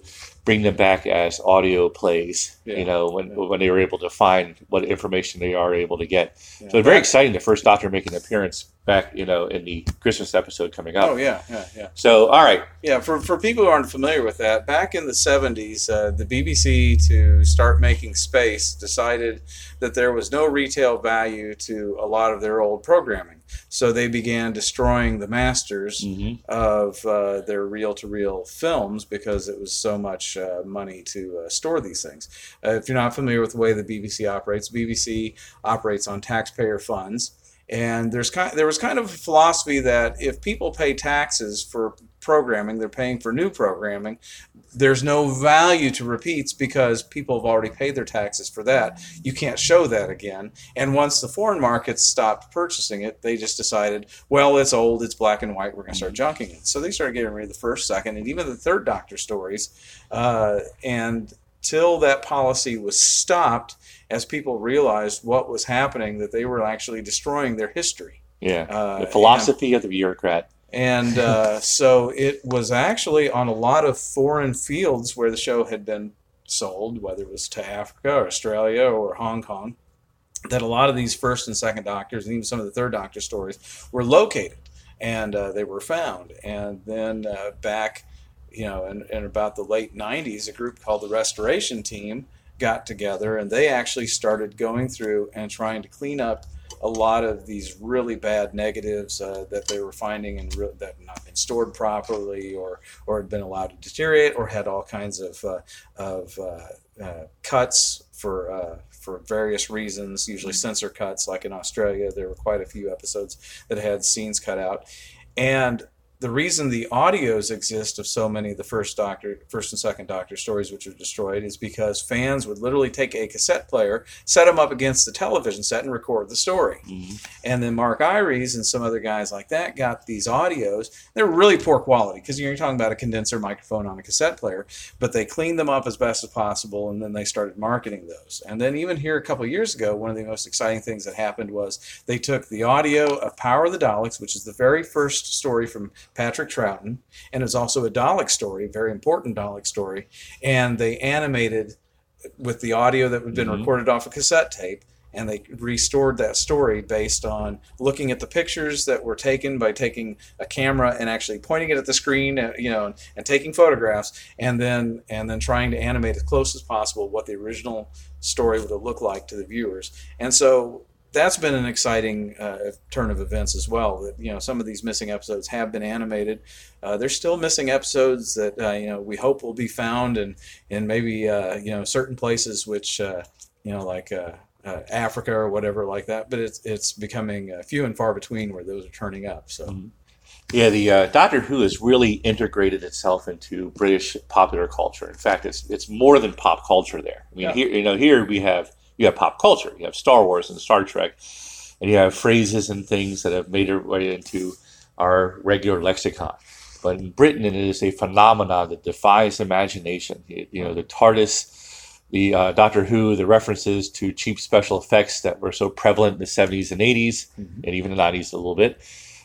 [SPEAKER 8] bring them back as audio plays.
[SPEAKER 9] Yeah.
[SPEAKER 8] You know, when when they were able to find what information they are able to get.
[SPEAKER 9] Yeah.
[SPEAKER 8] So it's very exciting. The first Doctor making an appearance back, you know, in the Christmas episode coming up.
[SPEAKER 9] Oh yeah, yeah, yeah.
[SPEAKER 8] So all right,
[SPEAKER 9] Yeah, for, for people who aren't familiar with that, back in the 70s, uh, the BBC, to start making space, decided that there was no retail value to a lot of their old programming. So they began destroying the masters
[SPEAKER 8] Mhm.
[SPEAKER 9] of uh, their reel-to-reel films because it was so much uh, money to uh, store these things. Uh, if you're not familiar with the way the BBC operates, BBC operates on taxpayer funds, and there's kind there was kind of a philosophy that if people pay taxes for programming, they're paying for new programming. There's no value to repeats because people have already paid their taxes for that. You can't show that again. And once the foreign markets stopped purchasing it, they just decided, well, it's old, it's black and white, we're going to start junking it. So they started getting rid of the first, second, and even the third Doctor stories. Uh, and till that policy was stopped, as people realized what was happening, that they were actually destroying their history.
[SPEAKER 8] Yeah,
[SPEAKER 9] Uh,
[SPEAKER 8] the philosophy of the bureaucrat.
[SPEAKER 9] And uh, (laughs) so it was actually on a lot of foreign fields where the show had been sold, whether it was to Africa or Australia or Hong Kong, that a lot of these first and second doctors, and even some of the third doctor stories, were located and uh, they were found. And then uh, back, you know, in, in about the late 90s, a group called the Restoration Team got together and they actually started going through and trying to clean up a lot of these really bad negatives uh, that they were finding and re- that had not been stored properly or or had been allowed to deteriorate or had all kinds of uh, of uh, uh, cuts for uh, for various reasons, usually censor cuts. Like in Australia, there were quite a few episodes that had scenes cut out, and the reason the audios exist of so many of the first Doctor, first and second Doctor stories which were destroyed is because fans would literally take a cassette player, set them up against the television set, and record the story. Mm-hmm. And then Mark Ayres and some other guys like that got these audios. they're really poor quality because you're talking about a condenser microphone on a cassette player, but they cleaned them up as best as possible, and then they started marketing those. And then even here a couple years ago, one of the most exciting things that happened was they took the audio of Power of the Daleks, which is the very first story from Patrick Troughton, and it's also a Dalek story, very important Dalek story, and they animated with the audio that had been
[SPEAKER 8] Mhm.
[SPEAKER 9] recorded off a cassette tape and they restored that story based on looking at the pictures that were taken by taking a camera and actually pointing it at the screen uh, you know and, and taking photographs and then and then trying to animate as close as possible what the original story would have looked like to the viewers and so that's been an exciting uh, turn of events as well. That you know some of these missing episodes have been animated. Uh, there's still missing episodes that uh, you know we hope will be found and and maybe uh, you know certain places which uh, you know like uh, uh, Africa or whatever like that. But it's it's becoming uh, few and far between where those are turning up. So.
[SPEAKER 8] Yeah, the uh, Doctor Who has really integrated itself into British popular culture. In fact, it's it's more than pop culture there. I mean,
[SPEAKER 9] Yeah.
[SPEAKER 8] here you know here we have you have pop culture, you have Star Wars and Star Trek, and you have phrases and things that have made their way into our regular lexicon. But in Britain, it is a phenomenon that defies imagination. You you know, the TARDIS, the uh, Doctor Who, the references to cheap special effects that were so prevalent in the 70s and 80s, and even the 90s a little bit.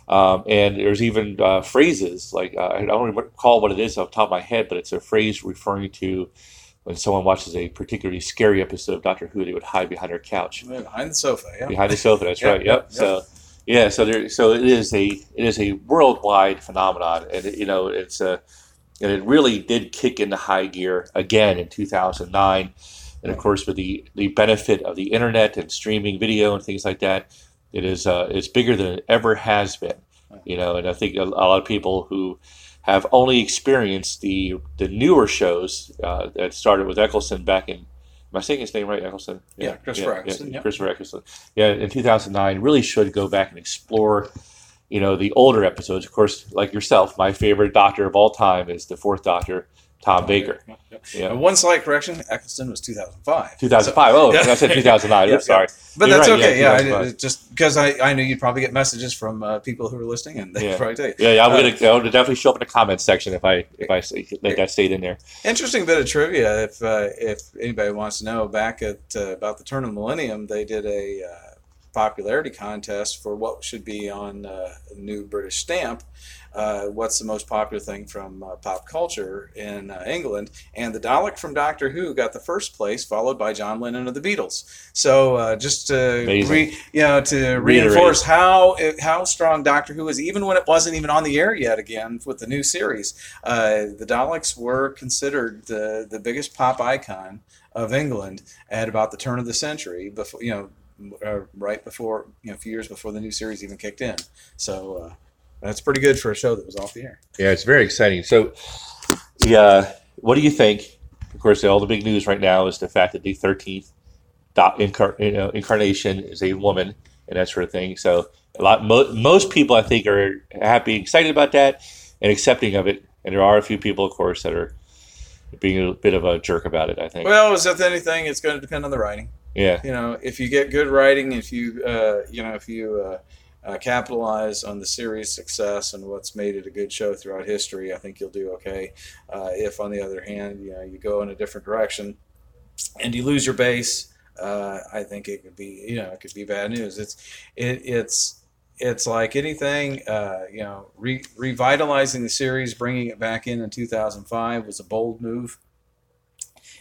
[SPEAKER 8] Um, and there's even uh, phrases like uh, I don't recall what it is off the top of my head, but it's a phrase referring to when someone watches a particularly scary episode of Doctor Who, they would hide behind their couch,
[SPEAKER 9] Behind the sofa, yeah.
[SPEAKER 8] behind the sofa. That's (laughs)
[SPEAKER 9] Yep,
[SPEAKER 8] right. Yep.
[SPEAKER 9] yep,
[SPEAKER 8] So yeah, so there, so it is a it is a worldwide phenomenon, and it, you know it's a and it really did kick into high gear again in 2009, and of course with the the benefit of the internet and streaming video and things like that, it is uh, it's bigger than it ever has been. You know, and I think a, a lot of people who have only experienced the the newer shows uh, that started with Eccleston back in. Am I saying his name right, Eccleston?
[SPEAKER 9] Yeah, Christopher Eccleston, yep.
[SPEAKER 8] Christopher Eccleston. Yeah, in 2009, really should go back and explore, you know, the older episodes. Of course, like yourself, my favorite Doctor of all time is the Fourth Doctor, Tom Baker.
[SPEAKER 9] Yep.
[SPEAKER 8] Yeah.
[SPEAKER 9] And one slight correction: Eccleston was 2005.
[SPEAKER 8] 2005. Oh, I said 2009. (laughs)
[SPEAKER 9] Yeah,
[SPEAKER 8] I'm sorry.
[SPEAKER 9] But
[SPEAKER 8] You're
[SPEAKER 9] that's
[SPEAKER 8] right,
[SPEAKER 9] okay. Yeah, I, just because I, I knew you'd probably get messages from uh, people who are listening, and they
[SPEAKER 8] Yeah.
[SPEAKER 9] probably tell you.
[SPEAKER 8] Yeah, yeah, I'm
[SPEAKER 9] Uh,
[SPEAKER 8] gonna, gonna definitely show up in the comments section if I if I let that stayed in there.
[SPEAKER 9] Interesting bit of trivia. If uh, if anybody wants to know, back at uh, about the turn of the millennium, they did a uh, popularity contest for what should be on uh, a new British stamp. Uh, what's the most popular thing from uh, pop culture in uh, England? And the Dalek from Doctor Who got the first place, followed by John Lennon of the Beatles. So uh, just to re, you know to
[SPEAKER 8] Reiterate.
[SPEAKER 9] reinforce how how strong Doctor Who is, even when it wasn't even on the air yet. Again with the new series, uh, the Daleks were considered the the biggest pop icon of England at about the turn of the century. Before you know. uh, right before you know a few years before the new series even kicked in. So uh, that's pretty good for a show that was off the air.
[SPEAKER 8] Yeah, it's very exciting. So, yeah, what do you think? Of course, all the big news right now is the fact that the thirteenth incar- you know, incarnation is a woman and that sort of thing. So, a lot mo- most people I think are happy, excited about that, and accepting of it. And there are a few people, of course, that are being a bit of a jerk about it. I think.
[SPEAKER 9] Well, as with anything, it's going to depend on the writing.
[SPEAKER 8] Yeah.
[SPEAKER 9] You know, if you get good writing, if you uh, you know if you uh, uh, capitalize on the series' success and what's made it a good show throughout history, I think you'll do okay. Uh, if, on the other hand, you know you go in a different direction and you lose your base, uh, I think it could be you know it could be bad news. It's it, it's it's like anything, uh, you know, re- revitalizing the series, bringing it back in in 2005 was a bold move.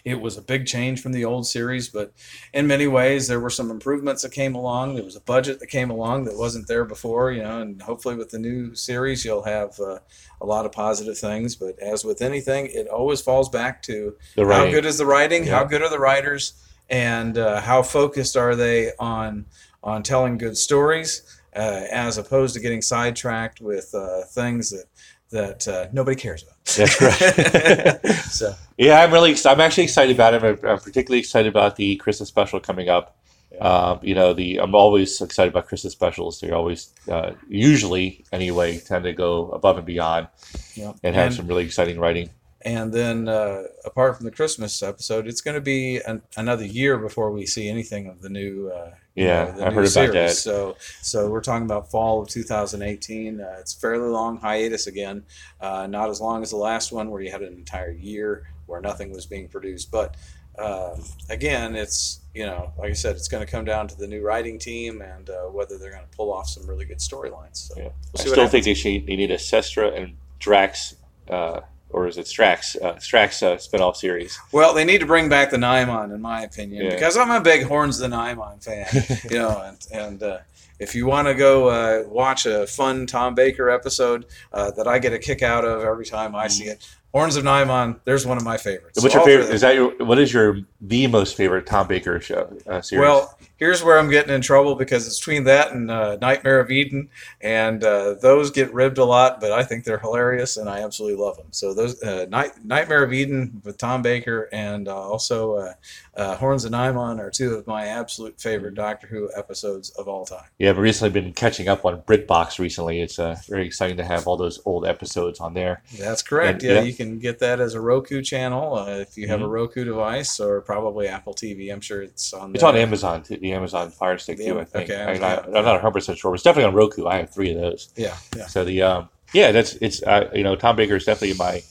[SPEAKER 9] It was a big change from the old series, but in many ways there were some improvements that came along. There was a budget that came along that wasn't there before, you know, and hopefully with the new series you'll have uh, a lot of positive things. But as with anything, it always falls back to how good is the writing, how good are the writers, and uh, how focused are they on on telling good stories, uh, as opposed to getting sidetracked with uh, things that that uh, nobody cares about.
[SPEAKER 8] That's correct. (laughs)
[SPEAKER 9] so
[SPEAKER 8] Yeah, I'm really. I'm actually excited about it. I'm, I'm particularly excited about the Christmas special coming up. Um, you know, the I'm always excited about Christmas specials. They always, uh, usually anyway, tend to go above and beyond
[SPEAKER 9] Yep.
[SPEAKER 8] and have
[SPEAKER 9] And-
[SPEAKER 8] some really exciting writing.
[SPEAKER 9] And then, uh, apart from the Christmas episode, it's going to be an, another year before we see anything of the new. Uh,
[SPEAKER 8] Yeah,
[SPEAKER 9] know, new
[SPEAKER 8] heard about that.
[SPEAKER 9] So, so we're talking about fall of 2018. Uh, it's a fairly long hiatus again, uh, not as long as the last one where you had an entire year where nothing was being produced. But um, again, it's you know, like I said, it's going to come down to the new writing team and uh, whether they're going to pull off some really good storylines. So
[SPEAKER 8] Yeah.
[SPEAKER 9] we'll
[SPEAKER 8] I still think they should. They need a Vastra and Drax, uh, or is it Strax? Uh, Strax uh, spinoff series.
[SPEAKER 9] Well, they need to bring back the Nimon, in my opinion,
[SPEAKER 8] Yeah.
[SPEAKER 9] because I'm a big Horns the Nimon fan. (laughs) you know, and, and uh, if you want to go uh, watch a fun Tom Baker episode uh, that I get a kick out of every time I see it, Horns of Nimon, there's one of my favorites.
[SPEAKER 8] What's
[SPEAKER 9] So
[SPEAKER 8] your favorite? Is that your? What is your the most favorite Tom Baker show uh, series?
[SPEAKER 9] Well, here's where I'm getting in trouble because it's between that and uh, Nightmare of Eden, and uh, those get ribbed a lot, but I think they're hilarious and I absolutely love them. So those uh, Night, Nightmare of Eden with Tom Baker and uh, also uh, uh, Horns of Nimon are two of my absolute favorite Doctor Who episodes of all time.
[SPEAKER 8] Yeah, I've recently been catching up on BritBox recently. It's uh, very exciting to have all those old episodes on there.
[SPEAKER 9] That's correct.
[SPEAKER 8] And-
[SPEAKER 9] yeah,
[SPEAKER 8] yeah.
[SPEAKER 9] you can get that as a Roku channel uh, if you have a
[SPEAKER 8] Mhm.
[SPEAKER 9] Roku device or probably Apple TV. I'm sure it's on.
[SPEAKER 8] It's
[SPEAKER 9] there.
[SPEAKER 8] on Amazon, too, the Amazon Fire Stick too. I think.
[SPEAKER 9] okay,
[SPEAKER 8] I, am not 100 percent sure. But it's definitely on Roku. I have three of those.
[SPEAKER 9] Yeah, yeah.
[SPEAKER 8] So the um, yeah, that's it's uh, you know Tom Baker is definitely my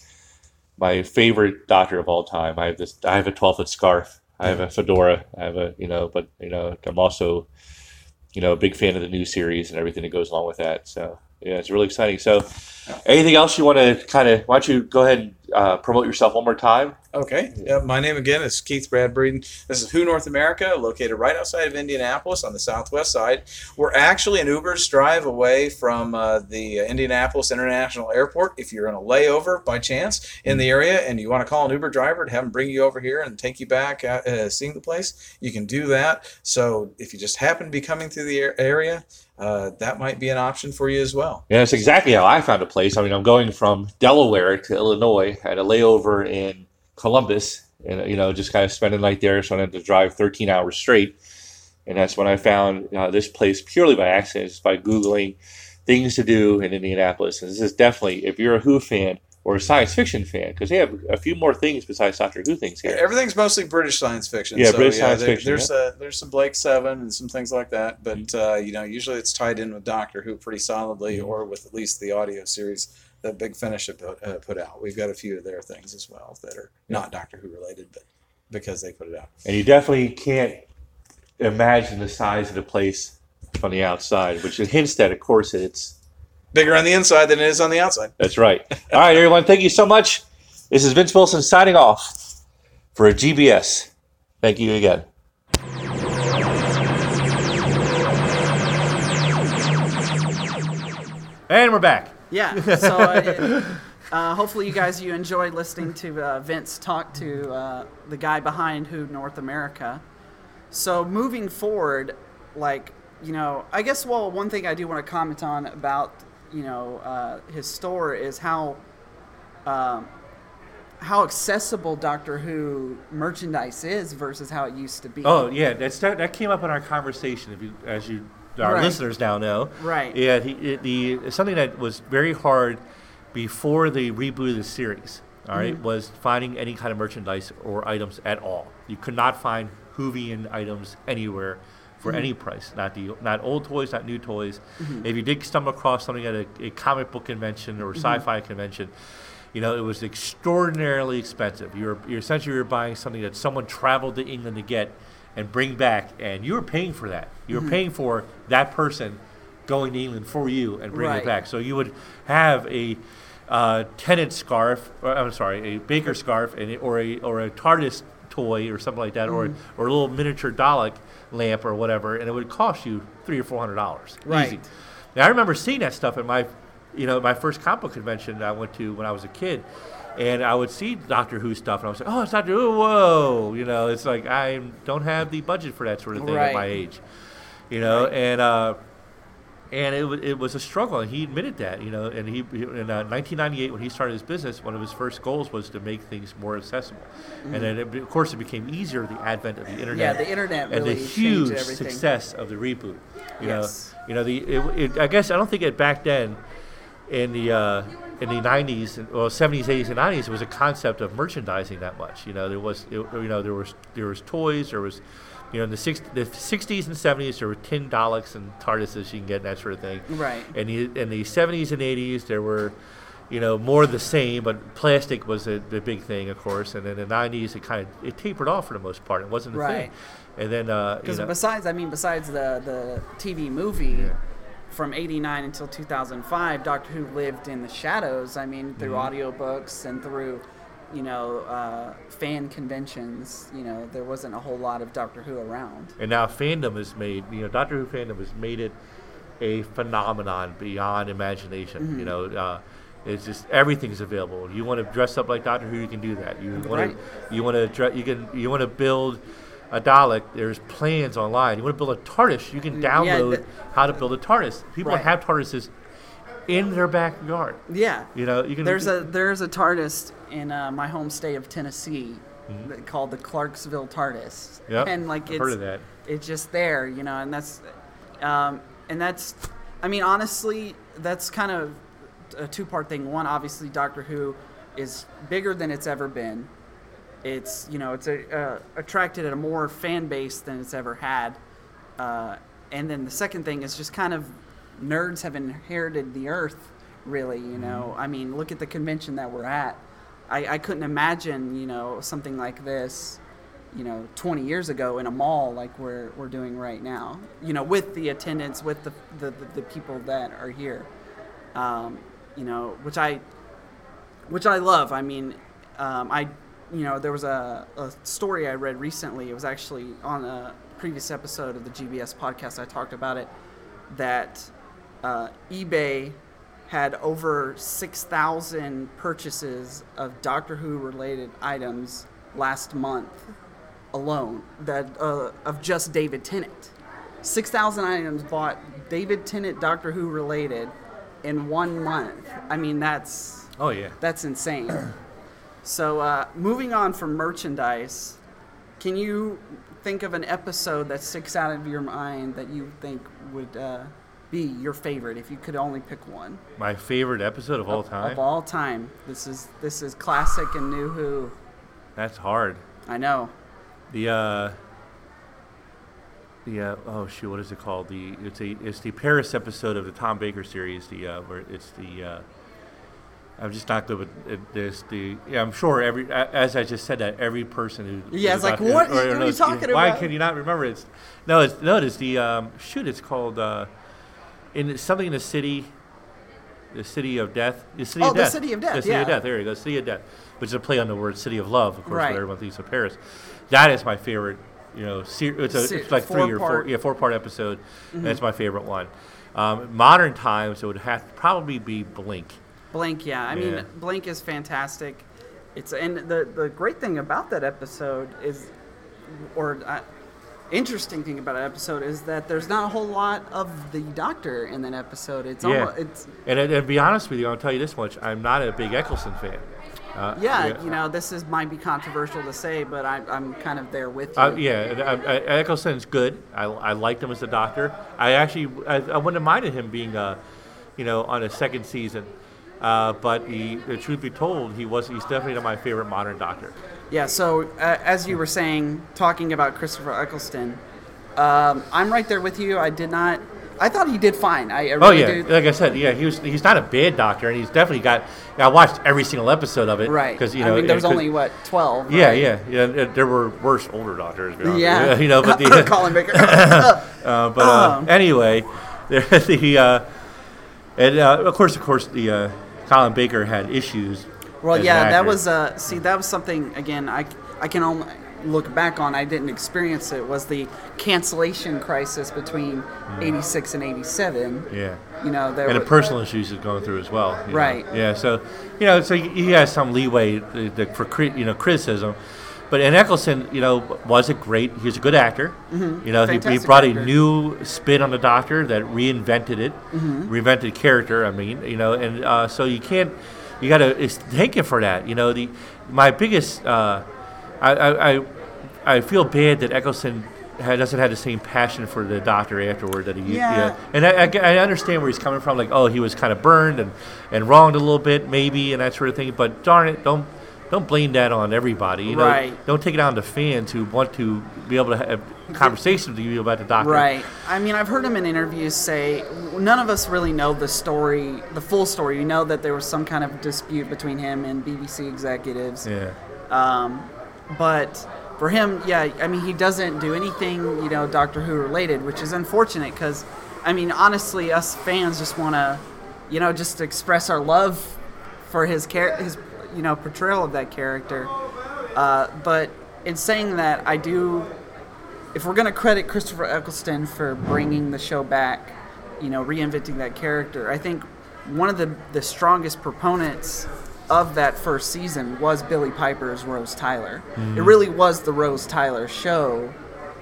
[SPEAKER 8] my favorite Doctor of all time. I have this. I have a 12 foot scarf. I have a fedora. I have a you know, but you know, I'm also you know a big fan of the new series and everything that goes along with that. So yeah, it's really exciting. So anything else you want to kind of? Why don't you go ahead and uh, promote yourself one more time?
[SPEAKER 9] Okay. Yeah, my name again is Keith Bradbury. This is Who North America, located right outside of Indianapolis on the southwest side. We're actually an Uber's drive away from uh, the Indianapolis International Airport. If you're in a layover by chance in the area and you want to call an Uber driver to have him bring you over here and take you back, uh, uh, seeing the place, you can do that. So if you just happen to be coming through the area, uh, that might be an option for you as well.
[SPEAKER 8] Yeah, that's exactly how I found a place. I mean, I'm going from Delaware to Illinois. I had a layover in Columbus, and you know, just kind of spend the night there. So I had to drive 13 hours straight, and that's when I found uh, this place purely by accident, just by googling things to do in Indianapolis. And this is definitely, if you're a Who fan or a science fiction fan, because they have a few more things besides Doctor Who things here.
[SPEAKER 9] Everything's mostly British science fiction.
[SPEAKER 8] Yeah, British science
[SPEAKER 9] there-
[SPEAKER 8] fiction,
[SPEAKER 9] There's
[SPEAKER 8] yeah.
[SPEAKER 9] uh, there's some Blake Seven and some things like that, but uh, you know, usually it's tied in with Doctor Who pretty solidly,
[SPEAKER 8] Mm-hmm.
[SPEAKER 9] or with at least the audio series that Big Finish have put, uh, put out. We've got a few of their things as well that are not Doctor Who related, but because they put it out.
[SPEAKER 8] And you definitely can't imagine the size of the place from the outside, which hints that, of course, it's
[SPEAKER 9] Bigger on the inside than it is on the outside.
[SPEAKER 8] That's right. All right, everyone. Thank you so much. This is Vince Wilson signing off for a GBS. Thank you again. And we're back.
[SPEAKER 4] Yeah. (laughs) So uh, uh, hopefully you guys you enjoyed listening to uh, Vince talk to uh, the guy behind Who North America. So moving forward, like you know, I guess well, one thing I do want to comment on about you know uh, his store is how um, how accessible Doctor Who merchandise is versus how it used to be.
[SPEAKER 8] Oh yeah, that's that, that came up in our conversation. If you, as you, our
[SPEAKER 4] Right.
[SPEAKER 8] listeners now know,
[SPEAKER 4] Right.
[SPEAKER 8] Yeah, he, the something that was very hard before the reboot of the series. All right,
[SPEAKER 4] Mhm.
[SPEAKER 8] was finding any kind of merchandise or items at all. You could not find Whovian items anywhere for
[SPEAKER 4] Mhm.
[SPEAKER 8] any price. Not the not old toys, not new toys.
[SPEAKER 4] Mhm.
[SPEAKER 8] If you did stumble across something at a, a comic book convention or
[SPEAKER 4] Mhm.
[SPEAKER 8] sci-fi convention, you know, it was extraordinarily expensive. You were you're essentially you're buying something that someone traveled to England to get and bring back, and you were paying for that. You were
[SPEAKER 4] Mhm.
[SPEAKER 8] paying for that person going to England for you and bringing
[SPEAKER 4] Right.
[SPEAKER 8] it back. So you would have a uh, Tennant scarf, or, I'm sorry, a baker scarf, and or a or a TARDIS toy or something like that,
[SPEAKER 4] Mhm.
[SPEAKER 8] or or a little miniature Dalek lamp or whatever, and it would cost you three or four hundred dollars.
[SPEAKER 4] Right.
[SPEAKER 8] Easy. Now I remember seeing that stuff at my, you know, my first comic book convention I went to when I was a kid, and I would see Doctor Who stuff, and I was like, oh, it's Doctor Who, whoa, you know, it's like I don't have the budget for that sort of thing at my age, you know, and uh, and it, wa- it was a struggle, and he admitted that, you know, and he in uh, 1998 when he started his business, one of his first goals was to make things more accessible,
[SPEAKER 4] Mhm.
[SPEAKER 8] and then it, of course it became easier with the advent of the internet,
[SPEAKER 4] Yeah, the internet
[SPEAKER 8] and
[SPEAKER 4] really
[SPEAKER 8] the huge success of the reboot. You
[SPEAKER 4] Yes.
[SPEAKER 8] know, you know the it, it, I guess I don't think it back then in the uh, in the 90s well 70s 80s and 90s it was a concept of merchandising that much. You know there was it, you know there was there was toys there was you know in the, six, the 60s and 70s there were tin Daleks and TARDISes you can get and that sort of thing.
[SPEAKER 4] Right.
[SPEAKER 8] and the, in the 70s and 80s there were you know more of the same but plastic was a, the big thing of course. And then in the 90s it kind of it tapered off for the most part. It wasn't a
[SPEAKER 4] Right.
[SPEAKER 8] thing and then uh, you
[SPEAKER 4] Because
[SPEAKER 8] know,
[SPEAKER 4] besides, I mean, besides the the TV movie from '89 until 2005, Doctor Who lived in the shadows. I mean, through
[SPEAKER 8] Mhm.
[SPEAKER 4] audiobooks and through, you know, uh, fan conventions. You know, there wasn't a whole lot of Doctor Who around.
[SPEAKER 8] And now fandom has made, you know, Doctor Who fandom has made it a phenomenon beyond imagination. You
[SPEAKER 4] Mhm.
[SPEAKER 8] know, uh, it's just everything's available. You want to dress up like Doctor Who, you can do that. You want
[SPEAKER 4] Right.
[SPEAKER 8] to, you want to, you can, you want to build a Dalek. There's plans online. You want to build a TARDIS, you can
[SPEAKER 4] Mm, yeah,
[SPEAKER 8] download
[SPEAKER 4] the-
[SPEAKER 8] how to build a TARDIS. People
[SPEAKER 4] Right.
[SPEAKER 8] have TARDISes in their backyard.
[SPEAKER 4] Yeah.
[SPEAKER 8] You know, you can.
[SPEAKER 4] There's a there's a TARDIS in uh, my home state of Tennessee
[SPEAKER 8] Mhm.
[SPEAKER 4] called the Clarksville TARDIS.
[SPEAKER 8] Yep,
[SPEAKER 4] And like
[SPEAKER 8] I've
[SPEAKER 4] it's
[SPEAKER 8] heard of that.
[SPEAKER 4] it's just there, you know, and that's um, and that's I mean honestly that's kind of a two part thing. One, obviously Doctor Who is bigger than it's ever been. It's you know it's a, uh, attracted at a more fan base than it's ever had. Uh, and then the second thing is just kind of nerds have inherited the earth really you know. I mean look at the convention that we're at. I, I couldn't imagine you know something like this you know 20 years ago in a mall like we're, we're doing right now you know with the attendance with the, the, the, the people that are here. Um, you know which i which i love. I mean um, i you know there was a, a story i read recently it was actually on a previous episode of the gbs podcast i talked about it that uh, ebay had over 6,000 purchases of Doctor Who related items last month alone that uh, of just David Tennant. 6,000 items bought David Tennant Doctor Who related in one month. I mean that's
[SPEAKER 8] Oh yeah.
[SPEAKER 4] that's insane. So uh, moving on from merchandise, can you think of an episode that sticks out of your mind that you think would uh, be your favorite if you could only pick one?
[SPEAKER 8] My favorite episode of all
[SPEAKER 4] Of-
[SPEAKER 8] time.
[SPEAKER 4] Of all time. This is this is classic and new Who.
[SPEAKER 8] That's hard.
[SPEAKER 4] I know.
[SPEAKER 8] The uh, the uh, oh shoot, what is it called? The it's a it's the Paris episode of the Tom Baker series. The uh, where it's the uh, I'm just not good with this. The yeah, I'm sure every as I just said that every person who
[SPEAKER 4] Yeah, it's like, what-
[SPEAKER 8] or-
[SPEAKER 4] what are you talking
[SPEAKER 8] Why
[SPEAKER 4] about?
[SPEAKER 8] Why can you not remember it? No, it's no, it's the um, shoot. It's called uh, in something in the city. The city of death. The city
[SPEAKER 4] Oh,
[SPEAKER 8] of
[SPEAKER 4] the
[SPEAKER 8] death.
[SPEAKER 4] City of Death,
[SPEAKER 8] The city of death. There you go. City of death, which is a play on the word city of love, of course.
[SPEAKER 4] Right.
[SPEAKER 8] What everyone thinks of Paris. That is my favorite. You know, ser- it's, a,
[SPEAKER 4] Se-
[SPEAKER 8] it's like three or four, yeah, four part episode.
[SPEAKER 4] Mhm.
[SPEAKER 8] That's my favorite one. Um, modern times, it would have probably be Blink.
[SPEAKER 4] Blink, yeah. I
[SPEAKER 8] Yeah.
[SPEAKER 4] mean, Blink is fantastic. It's and the the great thing about that episode is, or I, interesting thing about that episode is that there's not a whole lot of the Doctor in that episode. It's
[SPEAKER 8] Yeah.
[SPEAKER 4] almost it's
[SPEAKER 8] And, and to be honest with you, I'll tell you this much: I'm not a big Eccleston fan. Uh,
[SPEAKER 4] yeah, you know, this is might be controversial to say, but I, I'm kind of there with you.
[SPEAKER 8] Uh, yeah, and, uh, uh, Eccleston's good. I, I liked him as a doctor. I actually I, I wouldn't have minded him being, uh, you know, on a second season. Uh, but he, the truth be told, he was he's definitely not my favorite modern doctor.
[SPEAKER 4] Yeah, so uh, as you were saying, talking about Christopher Eccleston, um, I'm right there with you. I did not. I thought he did fine. I, I really
[SPEAKER 8] Oh yeah,
[SPEAKER 4] do.
[SPEAKER 8] like I said, yeah, he was he's not a bad doctor, and he's definitely got. I watched every single episode of it,
[SPEAKER 4] Right.
[SPEAKER 8] Because you know,
[SPEAKER 4] I mean, there was only what twelve.
[SPEAKER 8] Yeah,
[SPEAKER 4] right?
[SPEAKER 8] yeah, yeah. There were worse older doctors.
[SPEAKER 4] Yeah. (laughs)
[SPEAKER 8] you, know, but (laughs) the
[SPEAKER 4] Colin Baker. (laughs)
[SPEAKER 8] uh, but uh,
[SPEAKER 4] Um.
[SPEAKER 8] anyway, there, the uh, and uh, of course, of course, the uh, Colin Baker had issues.
[SPEAKER 4] Well, yeah, that was uh, see, that was something again. I I can only look back on. I didn't experience it. Was the cancellation crisis between '86 and '87?
[SPEAKER 8] Mm. Yeah.
[SPEAKER 4] You know, there
[SPEAKER 8] and the personal issues he's going through as well. you know.
[SPEAKER 4] Right.
[SPEAKER 8] Yeah. So, you know, so he has some leeway uh, the, for you know criticism, but and Eccleston, you know, was a great. He was a good actor.
[SPEAKER 4] Mhm.
[SPEAKER 8] You know, he, he brought
[SPEAKER 4] actor.
[SPEAKER 8] a new spin on the Doctor that reinvented it,
[SPEAKER 4] Mhm.
[SPEAKER 8] reinvented character. I mean, you know, and uh, so you can't. You got to thank him for that. You know, the my biggest. Uh, I, I, I I feel bad that Eccleston doesn't have the same passion for the Doctor afterward that he.
[SPEAKER 4] Used yeah.
[SPEAKER 8] And I, I, I understand where he's coming from. Like, oh, he was kind of burned and, and wronged a little bit, maybe, and that sort of thing. But darn it, don't don't blame that on everybody. You know,
[SPEAKER 4] Right.
[SPEAKER 8] Don't take it on the fans who want to be able to have conversations with you about the Doctor.
[SPEAKER 4] Right. I mean, I've heard him in interviews say none of us really know the story, the full story. You know that there was some kind of dispute between him and BBC executives.
[SPEAKER 8] Yeah.
[SPEAKER 4] Um, but for him, yeah, I mean, he doesn't do anything, you know, Doctor Who related, which is unfortunate because, I mean, honestly, us fans just want to, you know, just express our love for his char- his, you know, portrayal of that character. Uh, but in saying that, I do, if we're going to credit Christopher Eccleston for bringing the show back, you know, reinventing that character, I think one of the, the strongest proponents of that first season was Billie Piper's Rose Tyler.
[SPEAKER 8] Mhm.
[SPEAKER 4] It really was the Rose Tyler show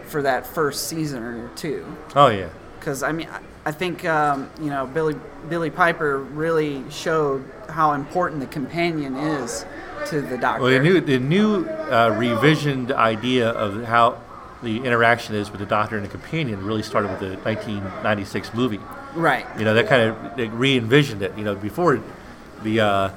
[SPEAKER 4] for that first season or two.
[SPEAKER 8] Oh yeah.
[SPEAKER 4] Because I mean, I- think um, you know Billie Billie Piper really showed how important the companion is to the Doctor.
[SPEAKER 8] Well, the new the new uh, revisioned idea of how the interaction is with the Doctor and the companion really started with the 1996 movie.
[SPEAKER 4] Right.
[SPEAKER 8] You know that kind of re-envisioned it. You know before the uh,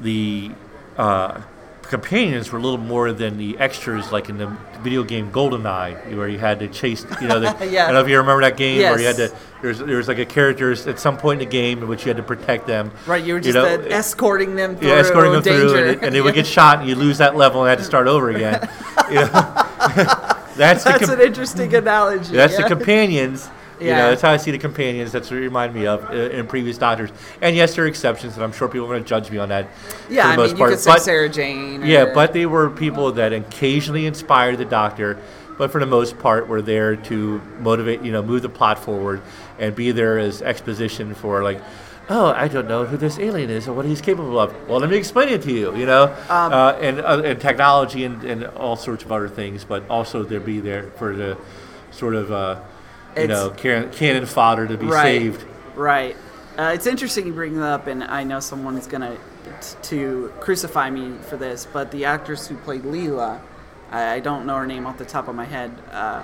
[SPEAKER 8] the uh, companions were a little more than the extras, like in the video game GoldenEye, where you had to chase. You know, the, (laughs)
[SPEAKER 4] Yeah.
[SPEAKER 8] I don't know if you remember that game where you had to. There's there was like a character at some point in the game in which you had to protect them.
[SPEAKER 4] Right, you were just
[SPEAKER 8] know,
[SPEAKER 4] uh, escorting them through
[SPEAKER 8] yeah, escorting them
[SPEAKER 4] danger.
[SPEAKER 8] through, and, and they would get (laughs) shot, and you lose that level, and had to start over again. (laughs) You know? (laughs) that's
[SPEAKER 4] That's
[SPEAKER 8] com-
[SPEAKER 4] an interesting analogy.
[SPEAKER 8] that's
[SPEAKER 4] yeah.
[SPEAKER 8] the companions. You
[SPEAKER 4] Yeah.
[SPEAKER 8] know, that's how I see the companions. That's what it remind me of uh, in previous Doctors. And yes, there are exceptions, and I'm sure people are going to judge me on that.
[SPEAKER 4] Yeah,
[SPEAKER 8] for the
[SPEAKER 4] I
[SPEAKER 8] most
[SPEAKER 4] mean, you
[SPEAKER 8] part.
[SPEAKER 4] could say
[SPEAKER 8] But-
[SPEAKER 4] Sarah Jane.
[SPEAKER 8] Yeah, but they were people that occasionally inspired the Doctor, but for the most part we're there to motivate, you know, move the plot forward, and be there as exposition for like. Oh, I don't know who this alien is or what he's capable of. Well, let me explain it to you. You know,
[SPEAKER 4] Um,
[SPEAKER 8] uh, and uh, and technology and, and all sorts of other things, but also to be there for the sort of uh, you know can, cannon fodder to be
[SPEAKER 4] right,
[SPEAKER 8] saved.
[SPEAKER 4] Right. Uh, it's interesting you bring that up, and I know someone's gonna to crucify me for this, but the actress who played Leela, I, I don't know her name off the top of my head. Uh,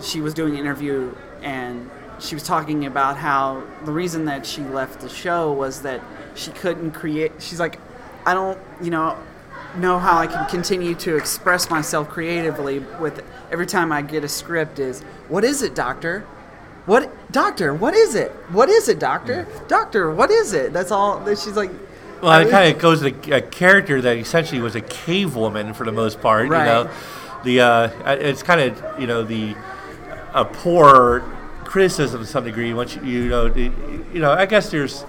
[SPEAKER 4] she was doing an interview, and she was talking about how the reason that she left the show was that she couldn't create. She's like, I don't, you know, know how I can continue to express myself creatively with every time I get a script is, what is it, doctor? What doctor? What is it? What is it, doctor? Doctor, what is it? That's all. that She's like.
[SPEAKER 8] Well, it kind of goes to a character that essentially was a cave woman for the most part.
[SPEAKER 4] Right.
[SPEAKER 8] You know, the uh, it's kind of you know the a poor criticism to some degree. Once you, you know, the, you know, I guess there's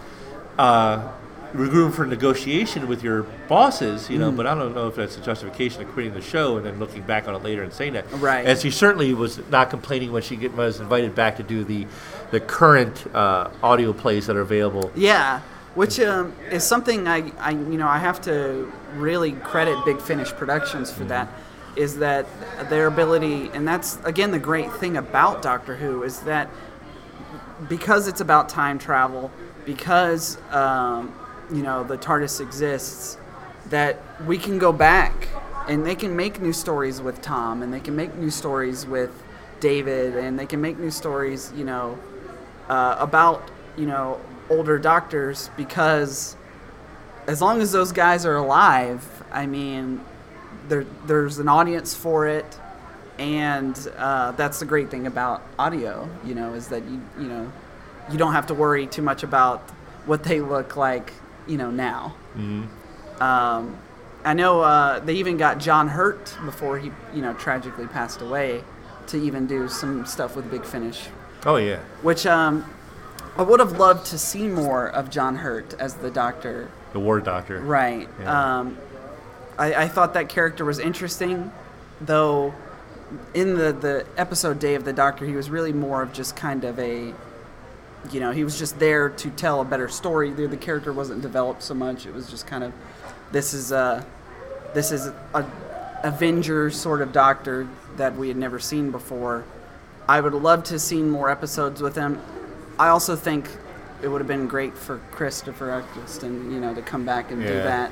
[SPEAKER 8] uh, room for negotiation with your bosses. You know,
[SPEAKER 4] Mm.
[SPEAKER 8] but I don't know if that's a justification of quitting the show and then looking back on it later and saying that.
[SPEAKER 4] Right.
[SPEAKER 8] And she certainly was not complaining when she get, was invited back to do the the current uh, audio plays that are available.
[SPEAKER 4] Yeah, which um, is something I, I, you know, I have to really credit Big Finish Productions for that. is that their ability, and that's again the great thing about Doctor Who is that because it's about time travel, because um, you know the TARDIS exists, that we can go back and they can make new stories with Tom, and they can make new stories with David, and they can make new stories, you know, uh, about you know older doctors because as long as those guys are alive, I mean, there there's an audience for it, and uh, that's the great thing about audio. You know, is that you you know you don't have to worry too much about what they look like. You know now. Um, I know uh, they even got John Hurt before he you know tragically passed away to even do some stuff with Big Finish
[SPEAKER 8] Oh yeah.
[SPEAKER 4] which um, I would have loved to see more of John Hurt as the Doctor.
[SPEAKER 8] The War Doctor.
[SPEAKER 4] Right.
[SPEAKER 8] Yeah.
[SPEAKER 4] Um, I, I thought that character was interesting, though. In the the episode Day of the Doctor, he was really more of just kind of a, you know, he was just there to tell a better story. The, the character wasn't developed so much. It was just kind of, this is a, this is a Avenger sort of Doctor that we had never seen before. I would love to have seen more episodes with him. I also think it would have been great for Christopher Eccleston, you know, to come back and do
[SPEAKER 8] Yeah.
[SPEAKER 4] that.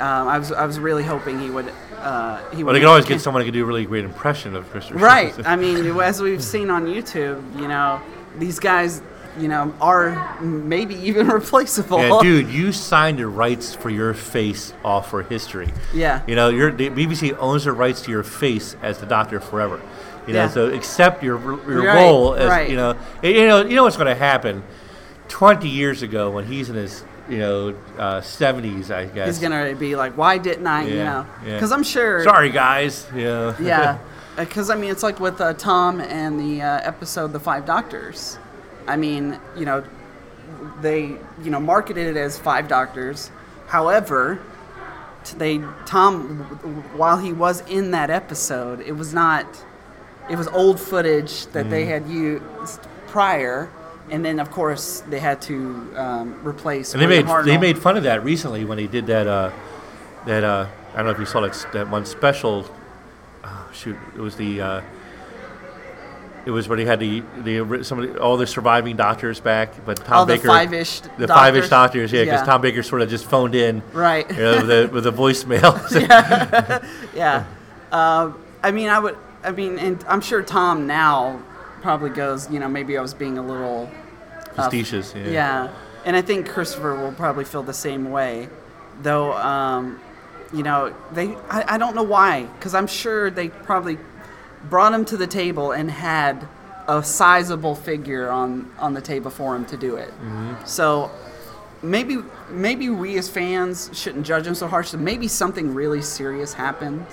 [SPEAKER 4] Um, I was I was really hoping he would. Uh, he would
[SPEAKER 8] they can always get someone who can do a really great impression of Christopher.
[SPEAKER 4] Right. I mean, as we've seen on YouTube, you know, these guys, you know, are maybe even (laughs) replaceable.
[SPEAKER 8] Yeah, dude, you signed the rights for your face off for history.
[SPEAKER 4] Yeah.
[SPEAKER 8] You know, your the BBC owns the rights to your face as the Doctor forever. You know,
[SPEAKER 4] Yeah.
[SPEAKER 8] so accept your your
[SPEAKER 4] Right,
[SPEAKER 8] role as
[SPEAKER 4] right.
[SPEAKER 8] you know. You know, you know what's going to happen. Twenty years ago, when he's in his you know uh, seventies, I guess.
[SPEAKER 4] He's gonna be like, why didn't I? You
[SPEAKER 8] Yeah,
[SPEAKER 4] know,
[SPEAKER 8] yeah.
[SPEAKER 4] because I'm sure.
[SPEAKER 8] Sorry, guys. (laughs) Yeah.
[SPEAKER 4] Yeah, because I mean, it's like with uh, Tom and the uh, episode "The Five Doctors." I mean, you know, they you know marketed it as Five Doctors. However, they Tom, while he was in that episode, it was not. It was old footage that they
[SPEAKER 8] Mhm.
[SPEAKER 4] had used prior, and then of course they had to um, replace.
[SPEAKER 8] And they
[SPEAKER 4] William
[SPEAKER 8] made they made fun of that recently when he did that uh, that uh, I don't know if you saw that that one special. Oh, shoot, it was the. Uh, it was when he had the the somebody all the surviving doctors back, but Tom
[SPEAKER 4] the
[SPEAKER 8] Baker
[SPEAKER 4] five-ish
[SPEAKER 8] the five-ish
[SPEAKER 4] doctors?
[SPEAKER 8] doctors, yeah, because
[SPEAKER 4] Yeah.
[SPEAKER 8] Tom Baker sort of just phoned in,
[SPEAKER 4] Right.
[SPEAKER 8] You know, with a with a voicemail. (laughs)
[SPEAKER 4] yeah. (laughs) yeah. Uh, I mean, I would. I mean, and I'm sure Tom now probably goes. You know, maybe I was being a little uh,
[SPEAKER 8] Facetious, yeah.
[SPEAKER 4] Yeah, and I think Christopher will probably feel the same way, though. Um, you know, they. I, I don't know why, because I'm sure they probably brought him to the table and had a sizable figure on on the table for him to do it.
[SPEAKER 8] Mhm.
[SPEAKER 4] So maybe maybe we as fans shouldn't judge him so harshly. Maybe something really serious happened,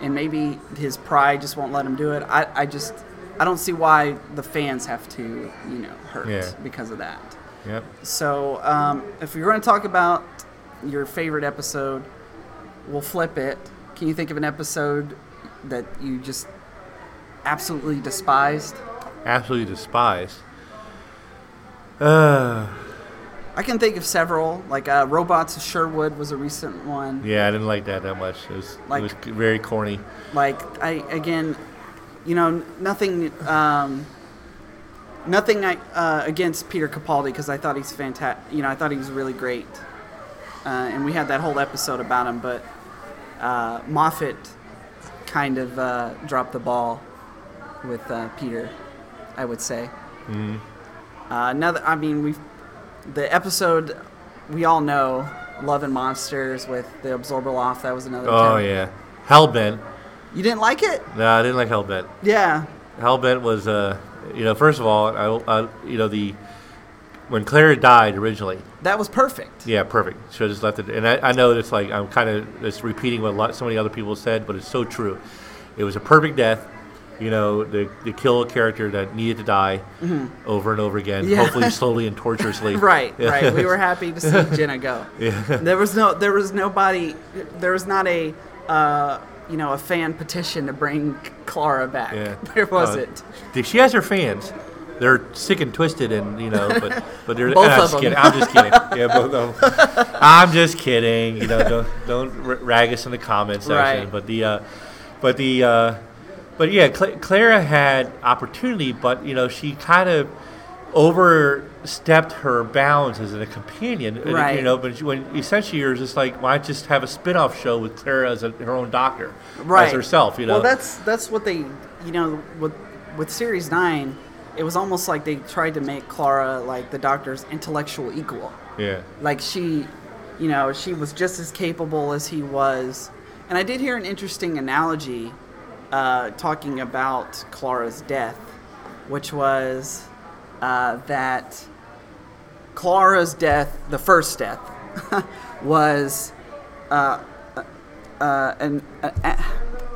[SPEAKER 4] and maybe his pride just won't let him do it. I, I just I don't see why the fans have to you know hurt
[SPEAKER 8] Yeah.
[SPEAKER 4] because of that.
[SPEAKER 8] Yep.
[SPEAKER 4] So um, if you're going to talk about your favorite episode, we'll flip it. Can you think of an episode that you just absolutely despised?
[SPEAKER 8] Absolutely despised. Uh,
[SPEAKER 4] I can think of several. Like uh, Robots of Sherwood was a recent one.
[SPEAKER 8] yeah, I didn't like that that much. It was
[SPEAKER 4] Like-
[SPEAKER 8] it was very corny.
[SPEAKER 4] Like I again, you know, nothing, um, nothing I, uh, against Peter Capaldi because I thought he's fantastic. You know, I thought he was really great, uh, and we had that whole episode about him. But uh, Moffat kind of uh, dropped the ball with uh, Peter, I would say. Uh, another, I mean, we, the episode we all know, Love and Monsters with the Abzorbaloff. That was another.
[SPEAKER 8] Oh
[SPEAKER 4] terrible-
[SPEAKER 8] yeah, Hellbent.
[SPEAKER 4] You didn't like it?
[SPEAKER 8] No, I didn't like Hellbent.
[SPEAKER 4] Yeah.
[SPEAKER 8] Hellbent was, uh, you know, first of all, I, I, you know, the when Clara died originally.
[SPEAKER 4] That was perfect.
[SPEAKER 8] Yeah, perfect. Should have just left it. And I, I know it's like I'm kind of just repeating what a lot, so many other people said, but it's so true. It was a perfect death. You know, to, to kill a character that needed to die
[SPEAKER 4] Mhm.
[SPEAKER 8] over and over again,
[SPEAKER 4] Yeah.
[SPEAKER 8] hopefully (laughs) slowly and torturously. (laughs)
[SPEAKER 4] right,
[SPEAKER 8] Yeah.
[SPEAKER 4] right. We were happy to see Jenna go. (laughs)
[SPEAKER 8] Yeah.
[SPEAKER 4] There was no, there was nobody, there was not a, uh, you know, a fan petition to bring Clara back.
[SPEAKER 8] Yeah.
[SPEAKER 4] There
[SPEAKER 8] Uh,
[SPEAKER 4] it.
[SPEAKER 8] th- She has her fans. They're sick and twisted, and you know, but but they're.
[SPEAKER 4] Both
[SPEAKER 8] I'm
[SPEAKER 4] of
[SPEAKER 8] just
[SPEAKER 4] them.
[SPEAKER 8] kidding. I'm just kidding. Yeah, both of them. I'm just kidding. You know, don't don't rag us in the comments section.
[SPEAKER 4] Right.
[SPEAKER 8] But the, uh, but the uh, but yeah, Cla- Clara had opportunity, but you know she kind of overstepped her bounds as a companion.
[SPEAKER 4] Right.
[SPEAKER 8] You know, but when essentially you're just like, why not just have a spin-off show with Clara as a, her own doctor,
[SPEAKER 4] right
[SPEAKER 8] as herself? You know.
[SPEAKER 4] well that's that's what they you know with with series 9 it was almost like they tried to make clara like the doctor's intellectual equal
[SPEAKER 8] yeah.
[SPEAKER 4] like she you know she was just as capable as he was and i did hear an interesting analogy uh, talking about clara's death which was uh, that clara's death the first death (laughs) was uh, uh, an, uh,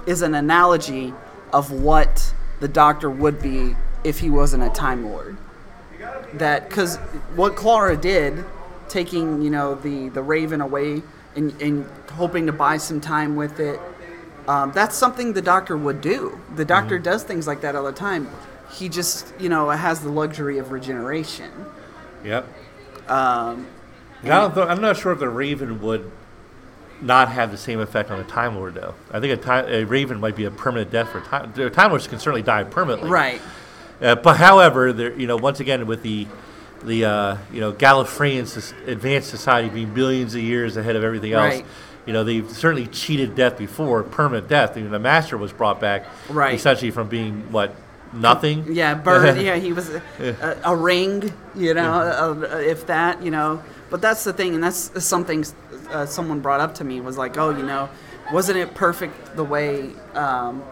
[SPEAKER 4] is an analogy of what the doctor would be if he wasn't a time lord. That because what Clara did, taking you know the the Raven away and, and hoping to buy some time with it, um, that's something the Doctor would do. The Doctor does things like that all the time. He just you know has the luxury of regeneration.
[SPEAKER 8] Yep.
[SPEAKER 4] Um,
[SPEAKER 8] th- I'm not sure if the Raven would not have the same effect on a Time Lord, though. I think a, time, a Raven might be a permanent death for time. The Time Lords can certainly die permanently.
[SPEAKER 4] right.
[SPEAKER 8] Uh, but however, there, you know, once again with the the uh, you know Gallifreyan advanced society being billions of years ahead of everything else,
[SPEAKER 4] Right.
[SPEAKER 8] You know, they've certainly cheated death before, permanent death. Even the Master was brought back,
[SPEAKER 4] Right.
[SPEAKER 8] essentially from being what nothing.
[SPEAKER 4] Yeah, bird. (laughs) yeah, he was a, a, a ring. You know, uh, if that. You know, but that's the thing, and that's something uh, someone brought up to me was like, oh, you know, wasn't it perfect the way um,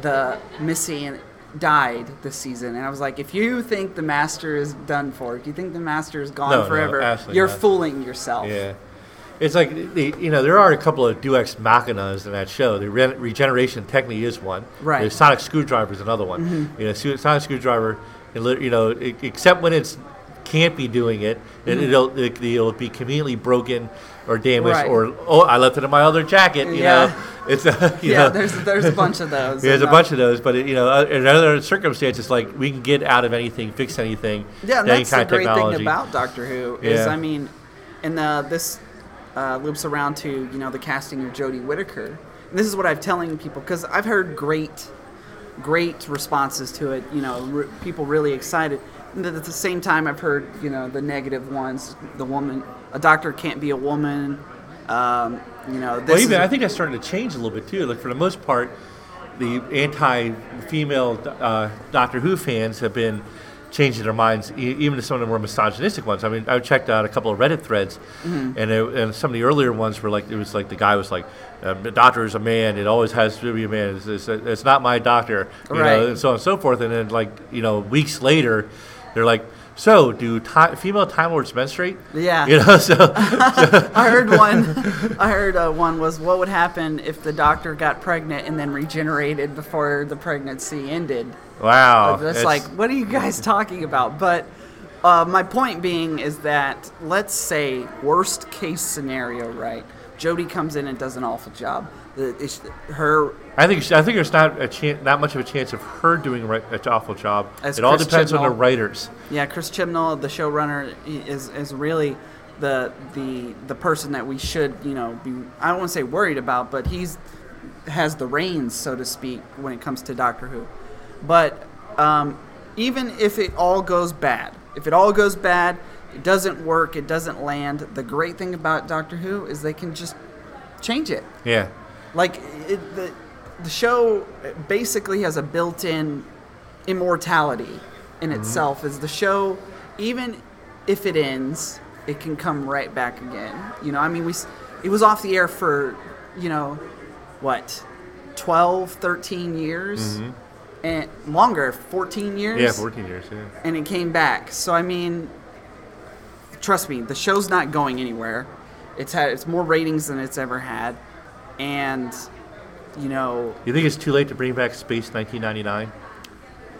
[SPEAKER 4] the Missy died this season? And I was like, if you think the master is done for, if you think the master is gone
[SPEAKER 8] No, no,
[SPEAKER 4] forever,
[SPEAKER 8] absolutely
[SPEAKER 4] you're
[SPEAKER 8] not.
[SPEAKER 4] fooling yourself.
[SPEAKER 8] Yeah. It's like, the, you know, there are a couple of Duex Machinas in that show. The re- regeneration technique is one.
[SPEAKER 4] Right. Mm-hmm.
[SPEAKER 8] The sonic screwdriver is another one. You know, sonic screwdriver, you know, except when it's can't be doing it,
[SPEAKER 4] Mhm.
[SPEAKER 8] it'll, it, it'll be conveniently broken or damaged
[SPEAKER 4] Right.
[SPEAKER 8] or, oh, I left it in my other jacket, you
[SPEAKER 4] Yeah.
[SPEAKER 8] know. (laughs) It's, uh, (laughs) you
[SPEAKER 4] Yeah,
[SPEAKER 8] know.
[SPEAKER 4] there's there's a bunch of (laughs) those.
[SPEAKER 8] Yeah, there's a bunch of those, but it, you know, uh, in other circumstances, like we can get out of anything, fix anything.
[SPEAKER 4] Yeah, and
[SPEAKER 8] any
[SPEAKER 4] that's the great
[SPEAKER 8] technology.
[SPEAKER 4] thing about Doctor Who is,
[SPEAKER 8] Yeah.
[SPEAKER 4] I mean, and the, this uh, loops around to you know the casting of Jodie Whittaker. And this is what I'm telling people because I've heard great, great responses to it. You know, re- people really excited. And at the same time, I've heard you know the negative ones. The woman, a doctor can't be a woman. Um, you know, this
[SPEAKER 8] well, even I think that's starting to change a little bit too. Like for the most part, the anti-female uh, Doctor Who fans have been changing their minds, e- even to some of the more misogynistic ones. I mean, I checked out a couple of Reddit threads,
[SPEAKER 4] Mhm.
[SPEAKER 8] and it, and some of the earlier ones were like it was like the guy was like, um, "The doctor is a man. It always has to be a man. It's, it's, it's not my doctor." You
[SPEAKER 4] Right.
[SPEAKER 8] know, and so on and so forth. And then like you know, weeks later, they're like. So, do ti- female Time Lords menstruate?
[SPEAKER 4] Yeah.
[SPEAKER 8] You know, so, (laughs)
[SPEAKER 4] I heard one. I heard uh, one was what would happen if the doctor got pregnant and then regenerated before the pregnancy ended.
[SPEAKER 8] Wow,
[SPEAKER 4] That's
[SPEAKER 8] it's-
[SPEAKER 4] like, what are you guys (laughs) talking about? But uh, my point being is that let's say worst case scenario, right? Jodie comes in and does an awful job. The, it's, her
[SPEAKER 8] I think I think there's not a chan not much of a chance of her doing right, an awful job.
[SPEAKER 4] As
[SPEAKER 8] it all
[SPEAKER 4] Chris
[SPEAKER 8] depends on the writers.
[SPEAKER 4] Yeah, Chris Chibnall, the showrunner, is is really the the the person that we should you know be. I don't want to say worried about, but he's has the reins, so to speak, when it comes to Doctor Who. But um, even if it all goes bad, if it all goes bad, it doesn't work, it doesn't land. The great thing about Doctor Who is they can just change it.
[SPEAKER 8] Yeah.
[SPEAKER 4] Like it, the the show basically has a built-in immortality in
[SPEAKER 8] Mhm.
[SPEAKER 4] itself. Is the show even if it ends, it can come right back again. You know, I mean, we it was off the air for you know what 12 13 years
[SPEAKER 8] Mhm.
[SPEAKER 4] And longer 14 years
[SPEAKER 8] Yeah, 14 years. Yeah.
[SPEAKER 4] and it came back. So I mean, trust me, the show's not going anywhere. It's had it's more ratings than it's ever had, and you know,
[SPEAKER 8] You think it's too late to bring back Space 1999?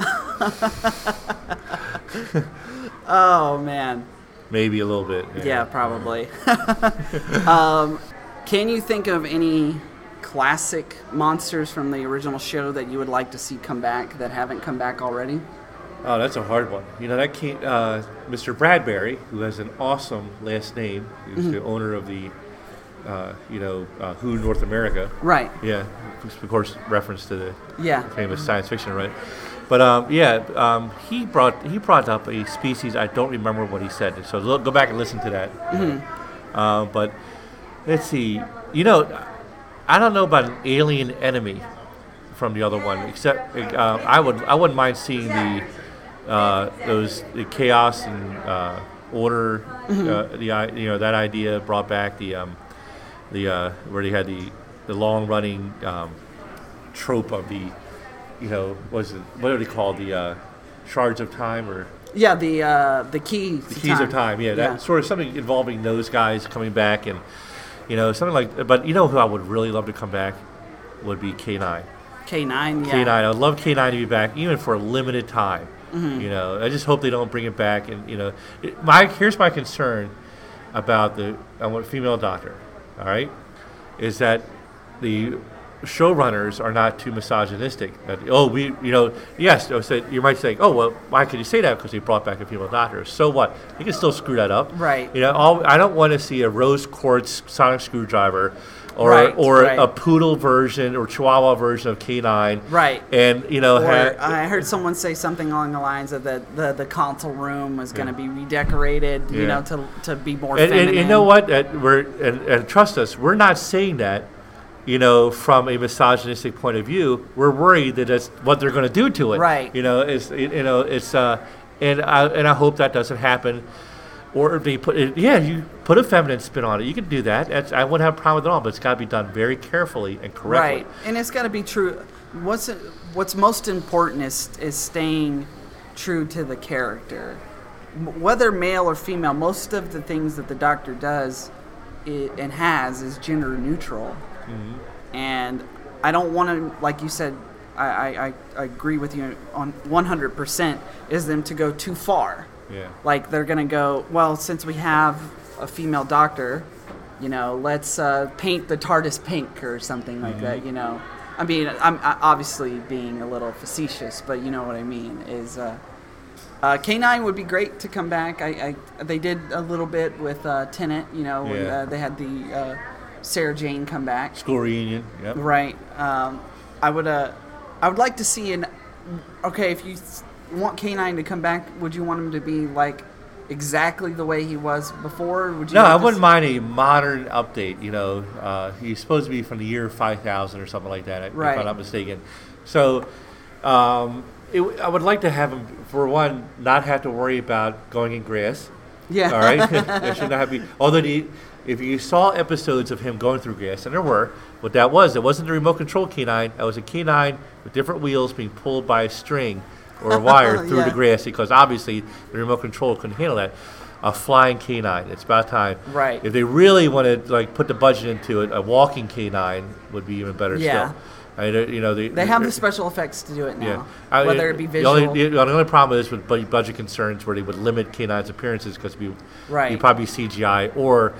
[SPEAKER 8] (laughs)
[SPEAKER 4] oh man,
[SPEAKER 8] Maybe a little bit.
[SPEAKER 4] yeah, probably. (laughs) um, can you think of any classic monsters from the original show that you would like to see come back that haven't come back already?
[SPEAKER 8] Oh, that's a hard one. You know, that came, uh, Mr. Bradbury, who has an awesome last name, was
[SPEAKER 4] Mhm.
[SPEAKER 8] the owner of the uh, you know, uh, Who North America.
[SPEAKER 4] Right.
[SPEAKER 8] Yeah, of course, reference to the
[SPEAKER 4] Yeah.
[SPEAKER 8] famous science fiction, right? But um, yeah, um, he brought he brought up a species. I don't remember what he said, so lo- go back and listen to that.
[SPEAKER 4] Mhm.
[SPEAKER 8] Uh, but let's see. You know, I don't know about an alien enemy from the other one, except uh, I would I wouldn't mind seeing the uh, those the chaos and uh, order.
[SPEAKER 4] Mhm.
[SPEAKER 8] Uh, the i- you know that idea brought back the um, the uh, where they had the the long running um, trope of the you know was it what are they called the uh, shards of time or
[SPEAKER 4] Yeah, the uh, the key.
[SPEAKER 8] the keys of time. Yeah, that
[SPEAKER 4] Yeah.
[SPEAKER 8] sort of something involving those guys coming back and you know something like. But you know who I would really love to come back would be K9.
[SPEAKER 4] K9. Yeah.
[SPEAKER 8] K9. I would love K9 to be back, even for a limited time.
[SPEAKER 4] Mhm.
[SPEAKER 8] You know, I just hope they don't bring it back. And you know, it, my here's my concern about the I want female doctor. All right, is that the showrunners are not too misogynistic. That oh, we you know yes, said you might say oh well, why could you say that because they brought back a female doctor? So what? You can still screw that up.
[SPEAKER 4] Right.
[SPEAKER 8] You know, all, I don't want to see a rose quartz sonic screwdriver. Or,
[SPEAKER 4] Right,
[SPEAKER 8] or
[SPEAKER 4] right.
[SPEAKER 8] a poodle version or chihuahua version of K9
[SPEAKER 4] Right.
[SPEAKER 8] and you know, ha-
[SPEAKER 4] I heard someone say something along the lines of that the, the console room was going to be redecorated, you
[SPEAKER 8] Yeah.
[SPEAKER 4] know, to, to be more
[SPEAKER 8] and, and you know what? That we're and, and trust us, we're not saying that, you know, from a misogynistic point of view. We're worried that that's what they're going to do to it.
[SPEAKER 4] Right.
[SPEAKER 8] You know, it's you know, it's uh, and I and I hope that doesn't happen. Or they put it, yeah, you put a feminine spin on it. You can do that. That's, I wouldn't have a problem with it at all, but it's got to be done very carefully and correctly.
[SPEAKER 4] Right, and it's got to be true. What's what's most important is is staying true to the character, whether male or female. Most of the things that the doctor does i and has is gender neutral,
[SPEAKER 8] Mhm.
[SPEAKER 4] and I don't want to, like you said, I, I, I agree with you on 100%. Is them to go too far.
[SPEAKER 8] Yeah.
[SPEAKER 4] Like they're gonna go, well, since we have a female doctor, you know, let's uh, paint the TARDIS pink or something like that. You know, I mean, I'm obviously being a little facetious, but you know what I mean. Is uh, uh, K9 would be great to come back. I, I they did a little bit with uh, Tennant. You know, when uh, they had the uh, Sarah Jane come back.
[SPEAKER 8] School reunion. Yep.
[SPEAKER 4] Right. Um, I would. Uh, I would like to see an. Okay, if you want K9 to come back, would you want him to be like exactly the way he was before? Would you
[SPEAKER 8] No, I wouldn't
[SPEAKER 4] s-
[SPEAKER 8] mind a modern update. You know, uh, he's supposed to be from the year 5000 or something like that,
[SPEAKER 4] right.
[SPEAKER 8] if I'm not mistaken. So, um, it, I would like to have him, for one, not have to worry about going in grass.
[SPEAKER 4] Yeah.
[SPEAKER 8] All right. (laughs) (laughs) there should not have be. Although the, if you saw episodes of him going through grass, and there were, what that was, it wasn't the remote control canine. It was a canine with different wheels being pulled by a string or a wire (laughs) through
[SPEAKER 4] Yeah.
[SPEAKER 8] the grass because obviously the remote control couldn't handle that. A flying canine. It's about time.
[SPEAKER 4] Right.
[SPEAKER 8] If they really want to like put the budget into it, a walking canine would be even better
[SPEAKER 4] Yeah.
[SPEAKER 8] still. I mean, you know, the,
[SPEAKER 4] They have the special effects to do it now.
[SPEAKER 8] yeah. I-
[SPEAKER 4] Whether it be
[SPEAKER 8] the
[SPEAKER 4] visual.
[SPEAKER 8] only, the only problem is with bu- budget concerns where they would limit K9's appearances because we
[SPEAKER 4] Right.
[SPEAKER 8] you probably CGI or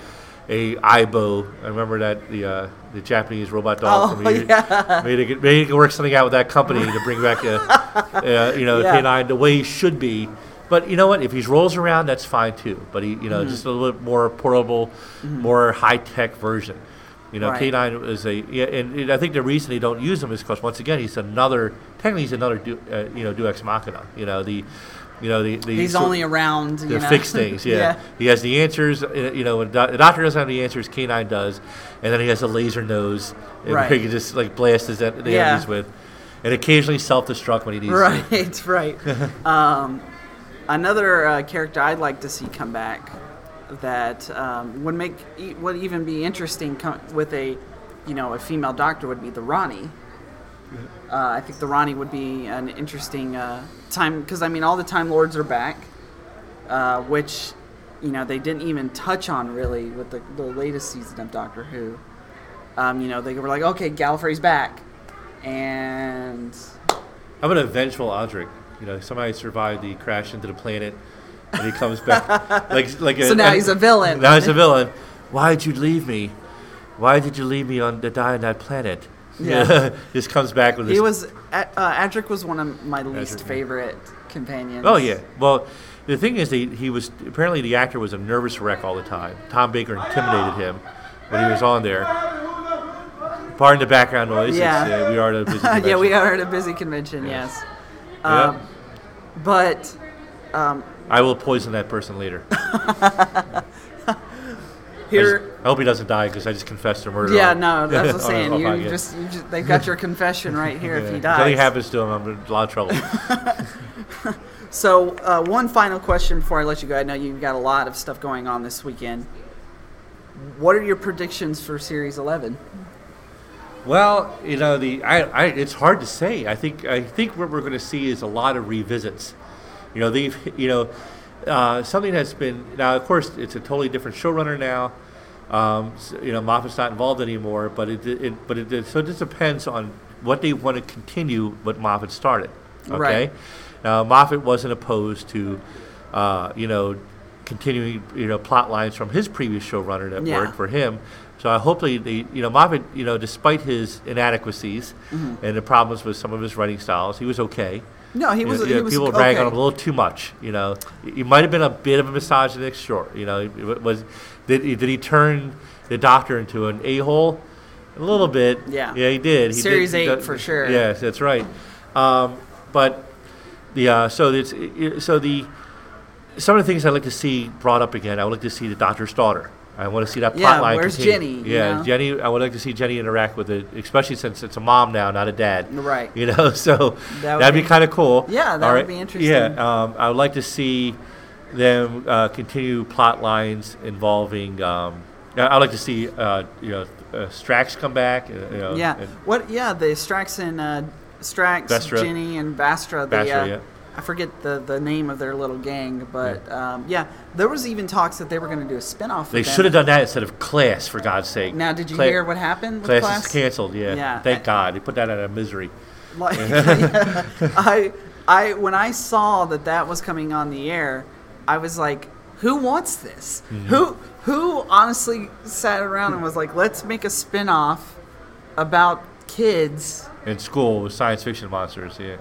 [SPEAKER 8] a Aibo. I remember that the uh, the Japanese robot dog.
[SPEAKER 4] Oh,
[SPEAKER 8] maybe,
[SPEAKER 4] yeah.
[SPEAKER 8] maybe, they could, maybe could work something out with that company to bring back a, (laughs) uh, you know
[SPEAKER 4] Yeah.
[SPEAKER 8] K9 the way he should be. But you know what? If he rolls around, that's fine too. But he, you know,
[SPEAKER 4] Mhm.
[SPEAKER 8] just a little bit more portable,
[SPEAKER 4] Mhm.
[SPEAKER 8] more high tech version. You know,
[SPEAKER 4] Right.
[SPEAKER 8] K9 is a, yeah, and, and I think the reason they don't use him is because once again he's another, technically he's another, du, uh, you know, Deus Machina. You know the, you know the, the
[SPEAKER 4] He's only around,
[SPEAKER 8] to fix things. Yeah.
[SPEAKER 4] Yeah.
[SPEAKER 8] he has the answers. uh, You know, doc- the doctor doesn't have the answers, K9 does, and then he has a laser nose, and (laughs)
[SPEAKER 4] Right.
[SPEAKER 8] he can just like blast his en- the
[SPEAKER 4] Yeah.
[SPEAKER 8] enemies with, and occasionally self-destruct when he needs to.
[SPEAKER 4] Right, (laughs) right. (laughs) um, another uh, character I'd like to see come back that um, would make would even be interesting co- with a you know a female doctor would be the Rani. Uh, I think the Rani would be an interesting uh, time because I mean all the Time Lords are back, uh, which you know they didn't even touch on really with the, the latest season of Doctor Who. Um, you know they were like, okay, Gallifrey's back, and
[SPEAKER 8] How about a vengeful Adric? You know, somebody survived the crash into the planet, and he comes back (laughs) like like.
[SPEAKER 4] So now he's a villain.
[SPEAKER 8] Now he's a villain. Why did you leave me? Why did you leave me on to die on that planet?
[SPEAKER 4] Yeah. (laughs)
[SPEAKER 8] just comes back with
[SPEAKER 4] He was uh, Adric was one of my least
[SPEAKER 8] Adric, yeah.
[SPEAKER 4] favorite companions.
[SPEAKER 8] Oh yeah. Well, the thing is, he, he was apparently the actor was a nervous wreck all the time. Tom Baker intimidated him, when he was on there. Pardon the background noise.
[SPEAKER 4] Yeah.
[SPEAKER 8] Uh, we are at a (laughs) busy
[SPEAKER 4] yeah, we
[SPEAKER 8] convention.
[SPEAKER 4] are at a busy convention. Yes.
[SPEAKER 8] Yep.
[SPEAKER 4] Um, but um,
[SPEAKER 8] I will poison that person later. (laughs) I,
[SPEAKER 4] here.
[SPEAKER 8] I hope he doesn't die because I just confessed to murder.
[SPEAKER 4] Yeah, no, (laughs) that's what I'm saying. You just, you just, they've got your confession right here if
[SPEAKER 8] Yeah.
[SPEAKER 4] he
[SPEAKER 8] If something
[SPEAKER 4] dies.
[SPEAKER 8] happens to him, I'm in a lot of trouble. (laughs) (laughs)
[SPEAKER 4] So, uh, one final question before I let you go. I know you've got a lot of stuff going on this weekend. What are your predictions for Series 11?
[SPEAKER 8] Well, you know, the I, I it's hard to say. I think I think what we're going to see is a lot of revisits. You know, they've you know uh, something that's been now. Of course, it's a totally different showrunner now. Um, you know, Moffat's not involved anymore, but it, it but it so it just depends on what they want to continue what Moffat started. Okay,
[SPEAKER 4] Right.
[SPEAKER 8] now Moffat wasn't opposed to uh, you know continuing you know plot lines from his previous showrunner that
[SPEAKER 4] Yeah.
[SPEAKER 8] worked for him. So I hopefully the you know Moffat you know despite his inadequacies
[SPEAKER 4] Mhm.
[SPEAKER 8] and the problems with some of his writing styles, he was okay.
[SPEAKER 4] No, he
[SPEAKER 8] You
[SPEAKER 4] was-
[SPEAKER 8] know,
[SPEAKER 4] he
[SPEAKER 8] yeah,
[SPEAKER 4] was
[SPEAKER 8] people rag on him a little too much. You know, he might have been a bit of a misogynist, sure. You know, it was did he, did he turn the Doctor into an a hole? A little bit.
[SPEAKER 4] Yeah.
[SPEAKER 8] Yeah, he did. He
[SPEAKER 4] Series
[SPEAKER 8] did,
[SPEAKER 4] eight
[SPEAKER 8] got-
[SPEAKER 4] for sure.
[SPEAKER 8] Yes, that's right. Um, but the uh, so it's it- so the some of the things I'd like to see brought up again. I would like to see the Doctor's daughter. I want to see that
[SPEAKER 4] Yeah,
[SPEAKER 8] plot line.
[SPEAKER 4] where's
[SPEAKER 8] continue.
[SPEAKER 4] Jenny, you
[SPEAKER 8] Yeah,
[SPEAKER 4] know?
[SPEAKER 8] Jenny. I would like to see Jenny interact with it, especially since it's a mom now, not a dad.
[SPEAKER 4] Right.
[SPEAKER 8] You know, (laughs) so
[SPEAKER 4] That would
[SPEAKER 8] that'd be,
[SPEAKER 4] be-
[SPEAKER 8] kind of cool.
[SPEAKER 4] Yeah, that
[SPEAKER 8] All
[SPEAKER 4] would be interesting.
[SPEAKER 8] Yeah, um, I would like to see them uh, continue plot lines involving. Um, I- I'd like to see uh, you know uh, Strax come back. uh, You know,
[SPEAKER 4] yeah. What? Yeah, the Strax and uh, Strax,
[SPEAKER 8] Vastra.
[SPEAKER 4] Jenny, and Vastra. The,
[SPEAKER 8] Vastra,
[SPEAKER 4] uh,
[SPEAKER 8] yeah.
[SPEAKER 4] I forget the, the name of their little gang, but um, yeah, there was even talks that they were going to do a spinoff.
[SPEAKER 8] They should have done that instead of Class, for God's sake.
[SPEAKER 4] Now, did you
[SPEAKER 8] Cla-
[SPEAKER 4] hear what happened with
[SPEAKER 8] Class,
[SPEAKER 4] Class?
[SPEAKER 8] is canceled. Yeah.
[SPEAKER 4] Yeah,
[SPEAKER 8] Thank God. They put that out of misery.
[SPEAKER 4] Like, (laughs) (laughs) I, I, when I saw that that was coming on the air, I was like, "Who wants this?
[SPEAKER 8] Mhm.
[SPEAKER 4] Who, who honestly sat around and was like, let's make a spin-off about kids."
[SPEAKER 8] in school with science fiction monsters. Yeah,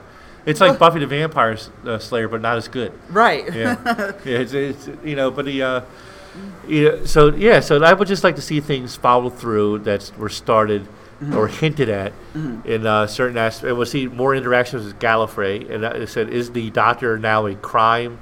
[SPEAKER 8] it's like Buffy the Vampire uh, Slayer, but not as good.
[SPEAKER 4] Right.
[SPEAKER 8] Yeah. (laughs) yeah. It's, it's you know, but the uh, yeah. So yeah. So I would just like to see things follow through that were started
[SPEAKER 4] Mhm.
[SPEAKER 8] or hinted at
[SPEAKER 4] Mhm.
[SPEAKER 8] in uh, certain aspects. And we'll see more interactions with Gallifrey. And I said, is the Doctor now a crime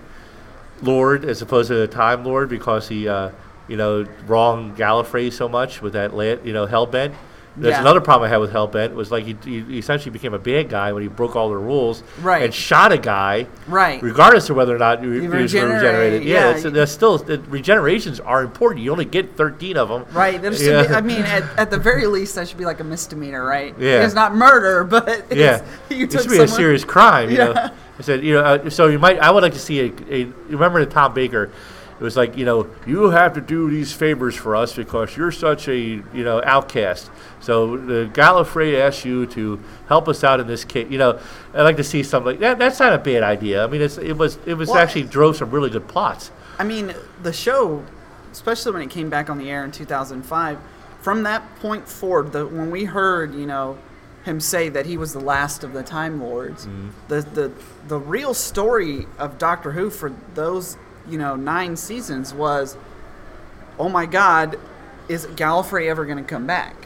[SPEAKER 8] lord as opposed to a time lord because he, uh, you know, wronged Gallifrey so much with that, la- you know, Hell Bent? That's
[SPEAKER 4] Yeah.
[SPEAKER 8] another problem I had with Hell Bent was like he, he essentially became a bad guy when he broke all the rules
[SPEAKER 4] Right.
[SPEAKER 8] and shot a guy,
[SPEAKER 4] Right.
[SPEAKER 8] Regardless of whether or not you,
[SPEAKER 4] You
[SPEAKER 8] he was
[SPEAKER 4] regenerate,
[SPEAKER 8] regenerated. Yeah,
[SPEAKER 4] yeah,
[SPEAKER 8] that's still the regenerations are important. You only get thirteen of them.
[SPEAKER 4] Right.
[SPEAKER 8] Yeah.
[SPEAKER 4] be, I mean, at, at the very least, that should be like a misdemeanor, right?
[SPEAKER 8] Yeah.
[SPEAKER 4] It's not murder, but it's,
[SPEAKER 8] yeah, (laughs)
[SPEAKER 4] you
[SPEAKER 8] it should be a serious crime. You
[SPEAKER 4] Yeah.
[SPEAKER 8] know, I said, you know, uh, so you might. I would like to see a. a remember the Tom Baker? It was like, you know, you have to do these favors for us because you're such a, you know, outcast. So the Gallifrey asks you to help us out in this case. You know, I'd like to see something like that. That's not a bad idea. I mean, it's, it was, it was
[SPEAKER 4] Well,
[SPEAKER 8] actually drove some really good plots.
[SPEAKER 4] I mean, the show, especially when it came back on the air in 2005, from that point forward, the, when we heard, you know, him say that he was the last of the Time Lords, the, the the real story of Doctor Who for those, you know, nine seasons was, oh my God, is Gallifrey ever going to come back?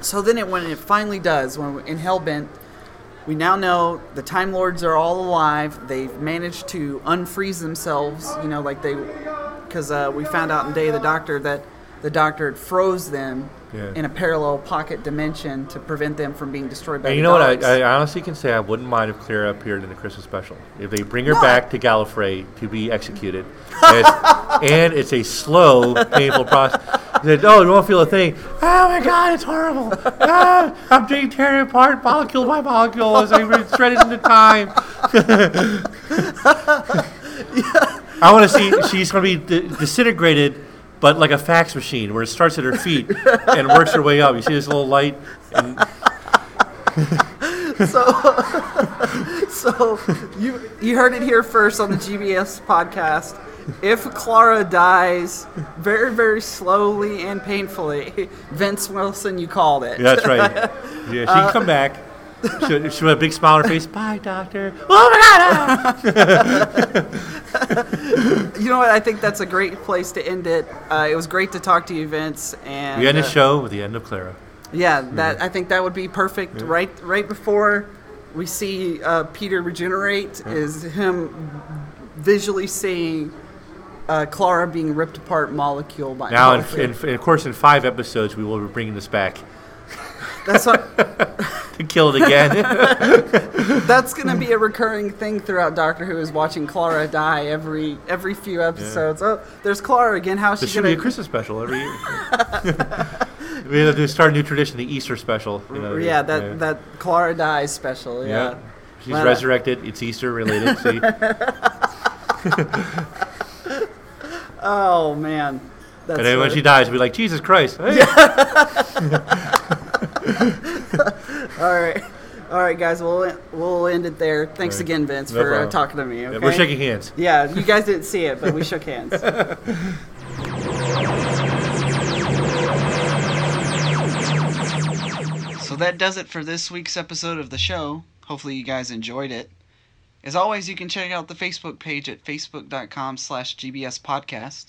[SPEAKER 4] So then, it when it finally does, when in Hell Bent, we now know the Time Lords are all alive. They've managed to unfreeze themselves. You know, like they, because uh, we found out in Day of the Doctor that the Doctor had froze them
[SPEAKER 8] Yeah.
[SPEAKER 4] in a parallel pocket dimension to prevent them from being destroyed by
[SPEAKER 8] And you know what? I, I honestly can say I wouldn't mind if Clara appeared in the Christmas special. If they bring her
[SPEAKER 4] No,
[SPEAKER 8] back to Gallifrey to be executed, and it's, (laughs) and it's a slow, painful process. Oh, you won't feel a thing. Oh my God, it's horrible. Ah, I'm being tearing apart molecule by molecule as I re- shred it into time. (laughs) (laughs) I want to see she's going to be di- disintegrated, but like a fax machine, where it starts at her feet (laughs) and works her way up. You see this little light, and (laughs)
[SPEAKER 4] so, (laughs) so you you heard it here first on the GBS podcast. If Clara dies very, very slowly and painfully, Vince Wilson, you called it.
[SPEAKER 8] Yeah, that's right. Yeah, she can come back. She, she had a big smile on her face. Bye, doctor. (laughs) Oh my god! ah!" (laughs)
[SPEAKER 4] You know what? I think that's a great place to end it. Uh, it was great to talk to you, Vince. And
[SPEAKER 8] we end the
[SPEAKER 4] uh,
[SPEAKER 8] show with the end of Clara.
[SPEAKER 4] Yeah, that I think that would be perfect. Right, right before we see uh, Peter regenerate, is him visually seeing uh, Clara being ripped apart molecule by
[SPEAKER 8] Now, in,
[SPEAKER 4] molecule.
[SPEAKER 8] in, in, of course, in five episodes, we will be bringing this back
[SPEAKER 4] That's what. (laughs)
[SPEAKER 8] to kill it again. (laughs)
[SPEAKER 4] That's gonna be a recurring thing throughout Doctor Who is watching Clara die every every few episodes. Oh, there's Clara again. How's
[SPEAKER 8] This
[SPEAKER 4] she
[SPEAKER 8] should
[SPEAKER 4] gonna?
[SPEAKER 8] be a Christmas special every year. (laughs) we have to start a new tradition, the Easter special. You know,
[SPEAKER 4] yeah, that that Clara dies special. Yeah.
[SPEAKER 8] Yeah. She's
[SPEAKER 4] Well,
[SPEAKER 8] resurrected. It's Easter related. See?
[SPEAKER 4] Oh man. That's
[SPEAKER 8] and then when she dies, we'll be like, Jesus Christ. Hey. (laughs)
[SPEAKER 4] All right. All right, guys. We'll we'll end it there. Thanks
[SPEAKER 8] All right.
[SPEAKER 4] again, Vince,
[SPEAKER 8] No
[SPEAKER 4] for uh, talking to me.
[SPEAKER 8] Yeah,
[SPEAKER 4] Okay?
[SPEAKER 8] we're shaking hands.
[SPEAKER 4] Yeah, you guys didn't see it, but we shook hands. (laughs) So that does it for this week's episode of the show. Hopefully you guys enjoyed it. As always, you can check out the Facebook page at facebook.com slash gbspodcast.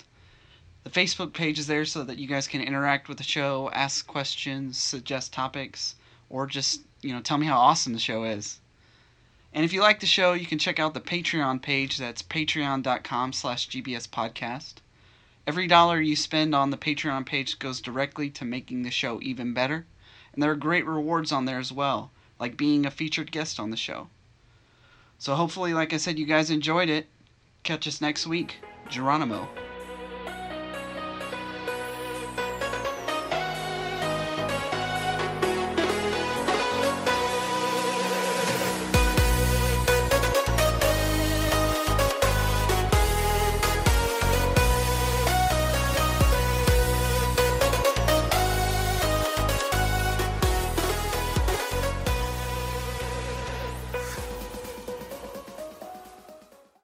[SPEAKER 4] The Facebook page is there so that you guys can interact with the show, ask questions, suggest topics, or just, you know, tell me how awesome the show is. And if you like the show, you can check out the Patreon page. That's patreon.com slash gbspodcast. Every dollar you spend on the Patreon page goes directly to making the show even better. And there are great rewards on there as well, like being a featured guest on the show. So hopefully, like I said, you guys enjoyed it. Catch us next week. Geronimo.